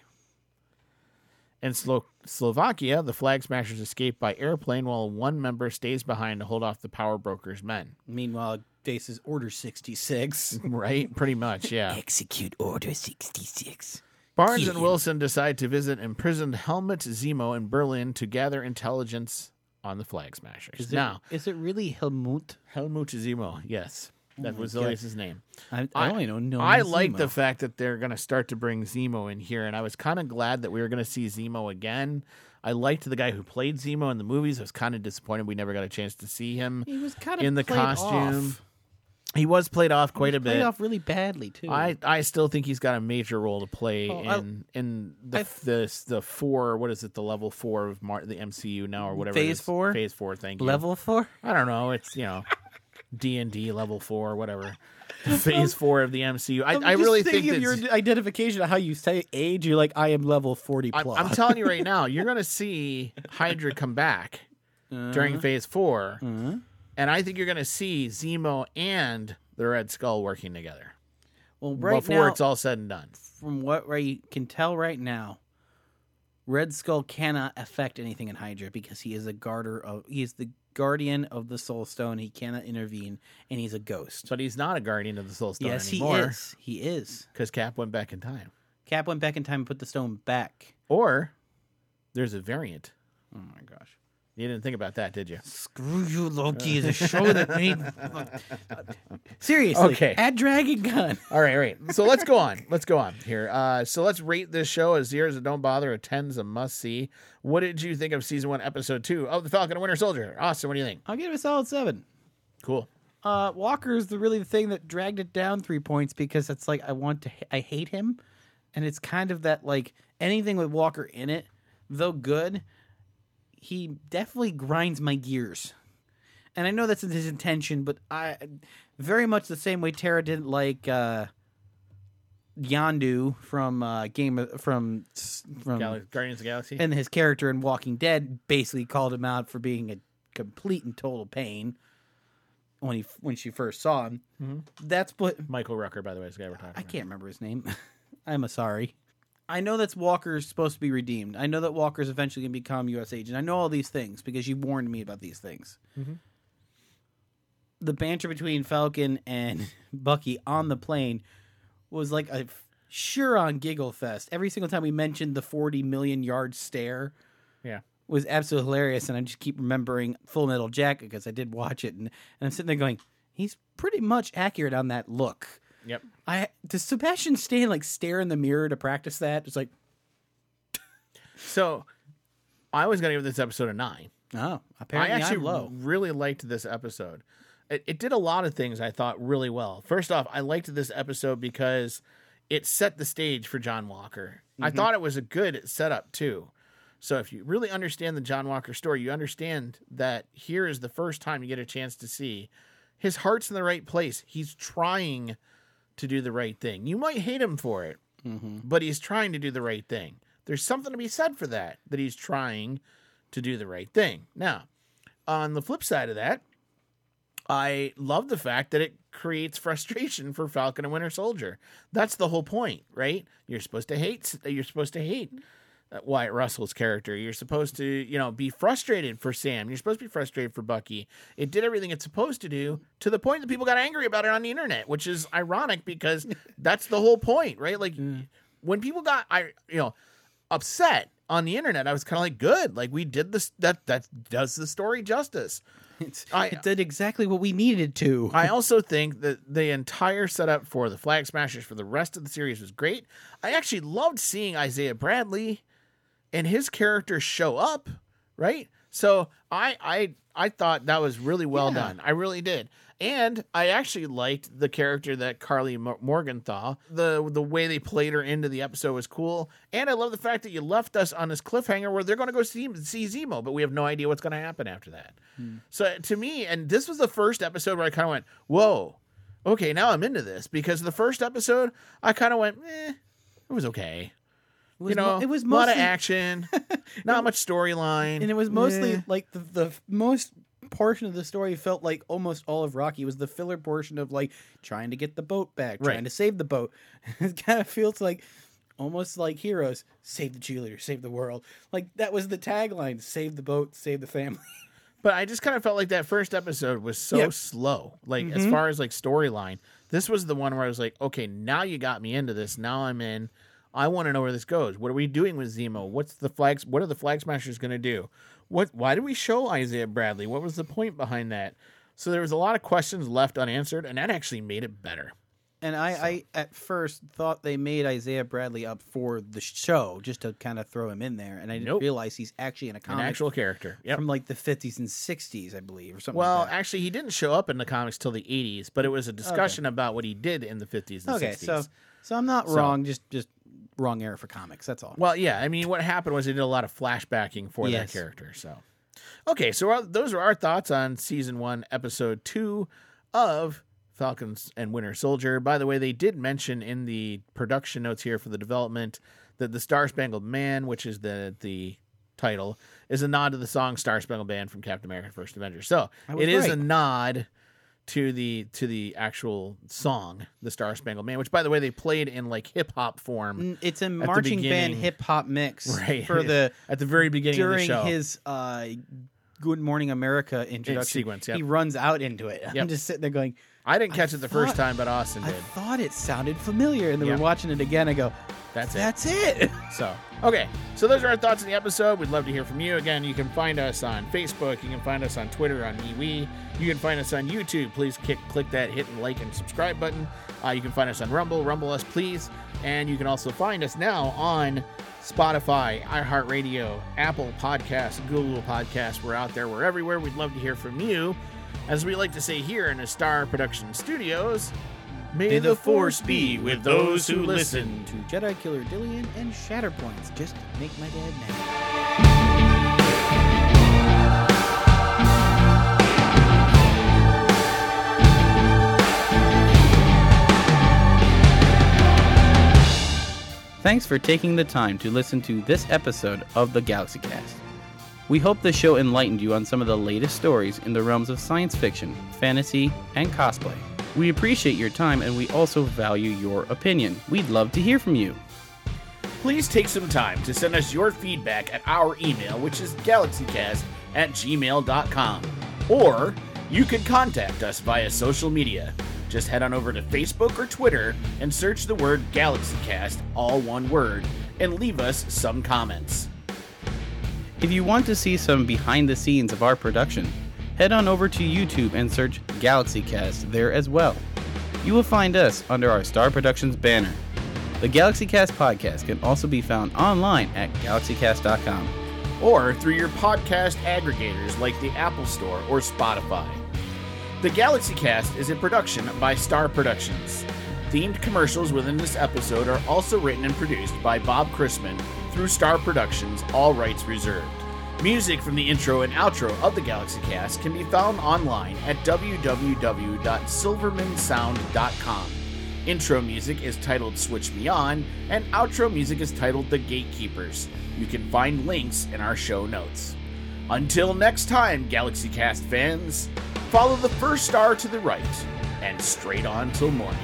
In Slo- Slovakia, the Flag Smashers escape by airplane while one member stays behind to hold off the power broker's men. Meanwhile, faces Order sixty six. [LAUGHS] Right? Pretty much, yeah. Execute Order sixty six. Barnes Kill and him. Wilson decide to visit imprisoned Helmut Zemo in Berlin to gather intelligence on the Flag Smashers. Is it, now, is it really Helmut? Helmut Zemo, yes, oh that was always his name. I, I only know. know I like Zemo. the fact that they're going to start to bring Zemo in here, and I was kind of glad that we were going to see Zemo again. I liked the guy who played Zemo in the movies. I was kind of disappointed we never got a chance to see him He was kind of in the costume. Off. He was played off quite a bit. Played off really badly too. I, I still think he's got a major role to play Oh, I- in in the I- the the four what is it the level four of Mar- the MCU now or whatever it Phase is. four? phase four thank you level four. I don't know it's you know [LAUGHS] D and D level four whatever [LAUGHS] phase four of the MCU I, I'm I just really thinking think of your identification of how you say age. You're like, I am level forty I'm, plus. I'm telling you right [LAUGHS] now you're gonna see Hydra come back Uh-huh. during phase 4 and I think you're gonna see Zemo and the Red Skull working together well, right before now, it's all said and done. from what I can tell right now, Red Skull cannot affect anything in Hydra because he is a guarder of. He is the guardian of the Soul Stone. He cannot intervene, and he's a ghost. But he's not a guardian of the Soul Stone yes, anymore. he is. He is. Because Cap went back in time. Cap went back in time and put the stone back. Or there's a variant. Oh my gosh. You didn't think about that, did you? Screw you, Loki. The show that made. [LAUGHS] Seriously. Okay. At Dragon Gun. [LAUGHS] All right, all right. So let's go on. Let's go on here. Uh, so let's rate this show as zeros a don't bother, a ten's a must see. What did you think of season one, episode two of The Falcon and Winter Soldier? Austin, what do you think? I'll give it a solid seven. Cool. Uh, Walker is the really the thing that dragged it down three points because it's like I want to, I hate him, and it's kind of that like anything with Walker in it, though good, he definitely grinds my gears, and I know that's his intention, but I very much the same way Tara didn't like uh, Yondu from uh, Game of, from from Gal- Guardians of the Galaxy. and his character in Walking Dead basically called him out for being a complete and total pain when he when she first saw him. That's what Michael Rooker, by the way, is the guy we're talking I about. can't remember his name. [LAUGHS] I'm a sorry. I know that's Walker's supposed to be redeemed. I know that Walker's eventually going to become U.S. agent. I know all these things because you warned me about these things. Mm-hmm. The banter between Falcon and [LAUGHS] Bucky on the plane was like a sure on giggle fest. Every single time we mentioned the 40 million yard stare Yeah. was absolutely hilarious. And I just keep remembering Full Metal Jacket because I did watch it. And, and I'm sitting there going, he's pretty much accurate on that look. Yep. I does Sebastian Stan like stare in the mirror to practice that? It's like, So I was going to give this episode a nine. oh, apparently I actually I'm low. really liked this episode. It, it did a lot of things I thought really well. First off, I liked this episode because it set the stage for John Walker. I mm-hmm. thought it was a good setup too. So if you really understand the John Walker story, you understand that here is the first time you get a chance to see his heart's in the right place. He's trying to do the right thing. You might hate him for it, mm-hmm. but he's trying to do the right thing. There's something to be said for that, that he's trying to do the right thing. Now, on the flip side of that, I love the fact that it creates [LAUGHS] frustration for Falcon and Winter Soldier. That's the whole point, right? You're supposed to hate. You're supposed to hate Uh, Wyatt Russell's character. You're supposed to, you know, be frustrated for Sam. You're supposed to be frustrated for Bucky. It did everything it's supposed to do to the point that people got angry about it on the internet, which is ironic because [LAUGHS] that's the whole point, right? Like when people got, I, you know, upset on the internet, I was kind of like, good, like we did this. That that does the story justice. I- it did exactly what we needed to. I [LAUGHS] also think that the entire setup for the Flag Smashers for the rest of the series was great. I actually loved seeing Isaiah Bradley and his character show up, right? So I I I thought that was really well Yeah. done. I really did. And I actually liked the character that Carly Mo- Morgenthau. The the way they played her into the episode was cool. And I love the fact that you left us on this cliffhanger where they're going to go see see Zemo, but we have no idea what's going to happen after that. So to me, and this was the first episode where I kind of went, "Whoa, okay, now I'm into this." Because the first episode, I kind of went, "Eh, it was okay." It was you know, mo- it was a lot of action, [LAUGHS] not much storyline, and it was mostly Eh. like the, the most portion of the story felt like almost all of Rocky was the filler portion of like trying to get the boat back, trying Right. to save the boat. [LAUGHS] it kind of feels like almost like heroes save the cheerleader, save the world. Like that was the tagline: save the boat, save the family. [LAUGHS] But I just kind of felt like that first episode was so Yep. slow. Like as far as like storyline, this was the one where I was like, okay, now you got me into this. Now I'm in. I want to know where this goes. What are we doing with Zemo? What's the flags? What are the flag smashers going to do? What? Why did we show Isaiah Bradley? What was the point behind that? So there was a lot of questions left unanswered, and that actually made it better. And I, I at first thought they made Isaiah Bradley up for the show just to kind of throw him in there, and I didn't Nope. realize he's actually in a An actual character. Yep. from like the fifties and sixties, I believe, or something. Well, like that. actually, he didn't show up in the comics till the '80s, but it was a discussion about what he did in the '50s and okay, '60s. so so I'm not So- wrong. Just just wrong era for comics. That's all. Well, yeah. I mean, what happened was they did a lot of flashbacking for Yes. that character. So, okay. So our, those are our thoughts on season one, episode two of Falcons and Winter Soldier. By the way, they did mention in the production notes here for the development that the Star Spangled Man, which is the the title, is a nod to the song Star Spangled Banner from Captain America: First Avenger. So it is a nod to the to the actual song, the Star Spangled Man, which by the way they played in like hip hop form. It's a marching band hip hop mix [LAUGHS] right for the [LAUGHS] at the very beginning during of the show. his uh Good Morning America introduction sequence, yep. he runs out into it. Yep. I'm just sitting there going, I didn't catch it the first time, but Austin I did. thought it sounded familiar, and then Yep. we're watching it again. I go, That's it. that's it. [LAUGHS] So, okay. So those are our thoughts on the episode. We'd love to hear from you. Again, you can find us on Facebook. You can find us on Twitter on MeWe. You can find us on YouTube. Please kick, click that hit and like and subscribe button. Uh, you can find us on Rumble. Rumble us, please. And you can also find us now on Spotify, iHeartRadio, Apple Podcasts, Google Podcasts. We're out there. We're everywhere. We'd love to hear from you. As we like to say here in the Star Production Studios, may, the force be with those who listen. to Jedi Killer Dillian and Shatterpoints. Just make my dad mad. Thanks for taking the time to listen to this episode of the Galaxy Cast. We hope the show enlightened you on some of the latest stories in the realms of science fiction, fantasy, and cosplay. We appreciate your time and we also value your opinion. We'd love to hear from you. please take some time to send us your feedback at our email, which is galaxycast at gmail.com. Or you can contact us via social media. Just head on over to Facebook or Twitter and search the word GalaxyCast, all one word, and leave us some comments. If you want to see some behind the scenes of our production, head on over to YouTube and search GalaxyCast there as well. You will find us under our Star Productions banner. The GalaxyCast podcast can also be found online at galaxycast.com. or through your podcast aggregators like the Apple Store or Spotify. The GalaxyCast is a production by Star Productions. Themed commercials within this episode are also written and produced by Bob Chrisman through Star Productions, all rights reserved. Music from the intro and outro of the Galaxy Cast can be found online at www.silvermansound.com. Intro music is titled Switch Me On, and outro music is titled The Gatekeepers. You can find links in our show notes. Until next time, Galaxy Cast fans, follow the first star to the right and straight on till morning.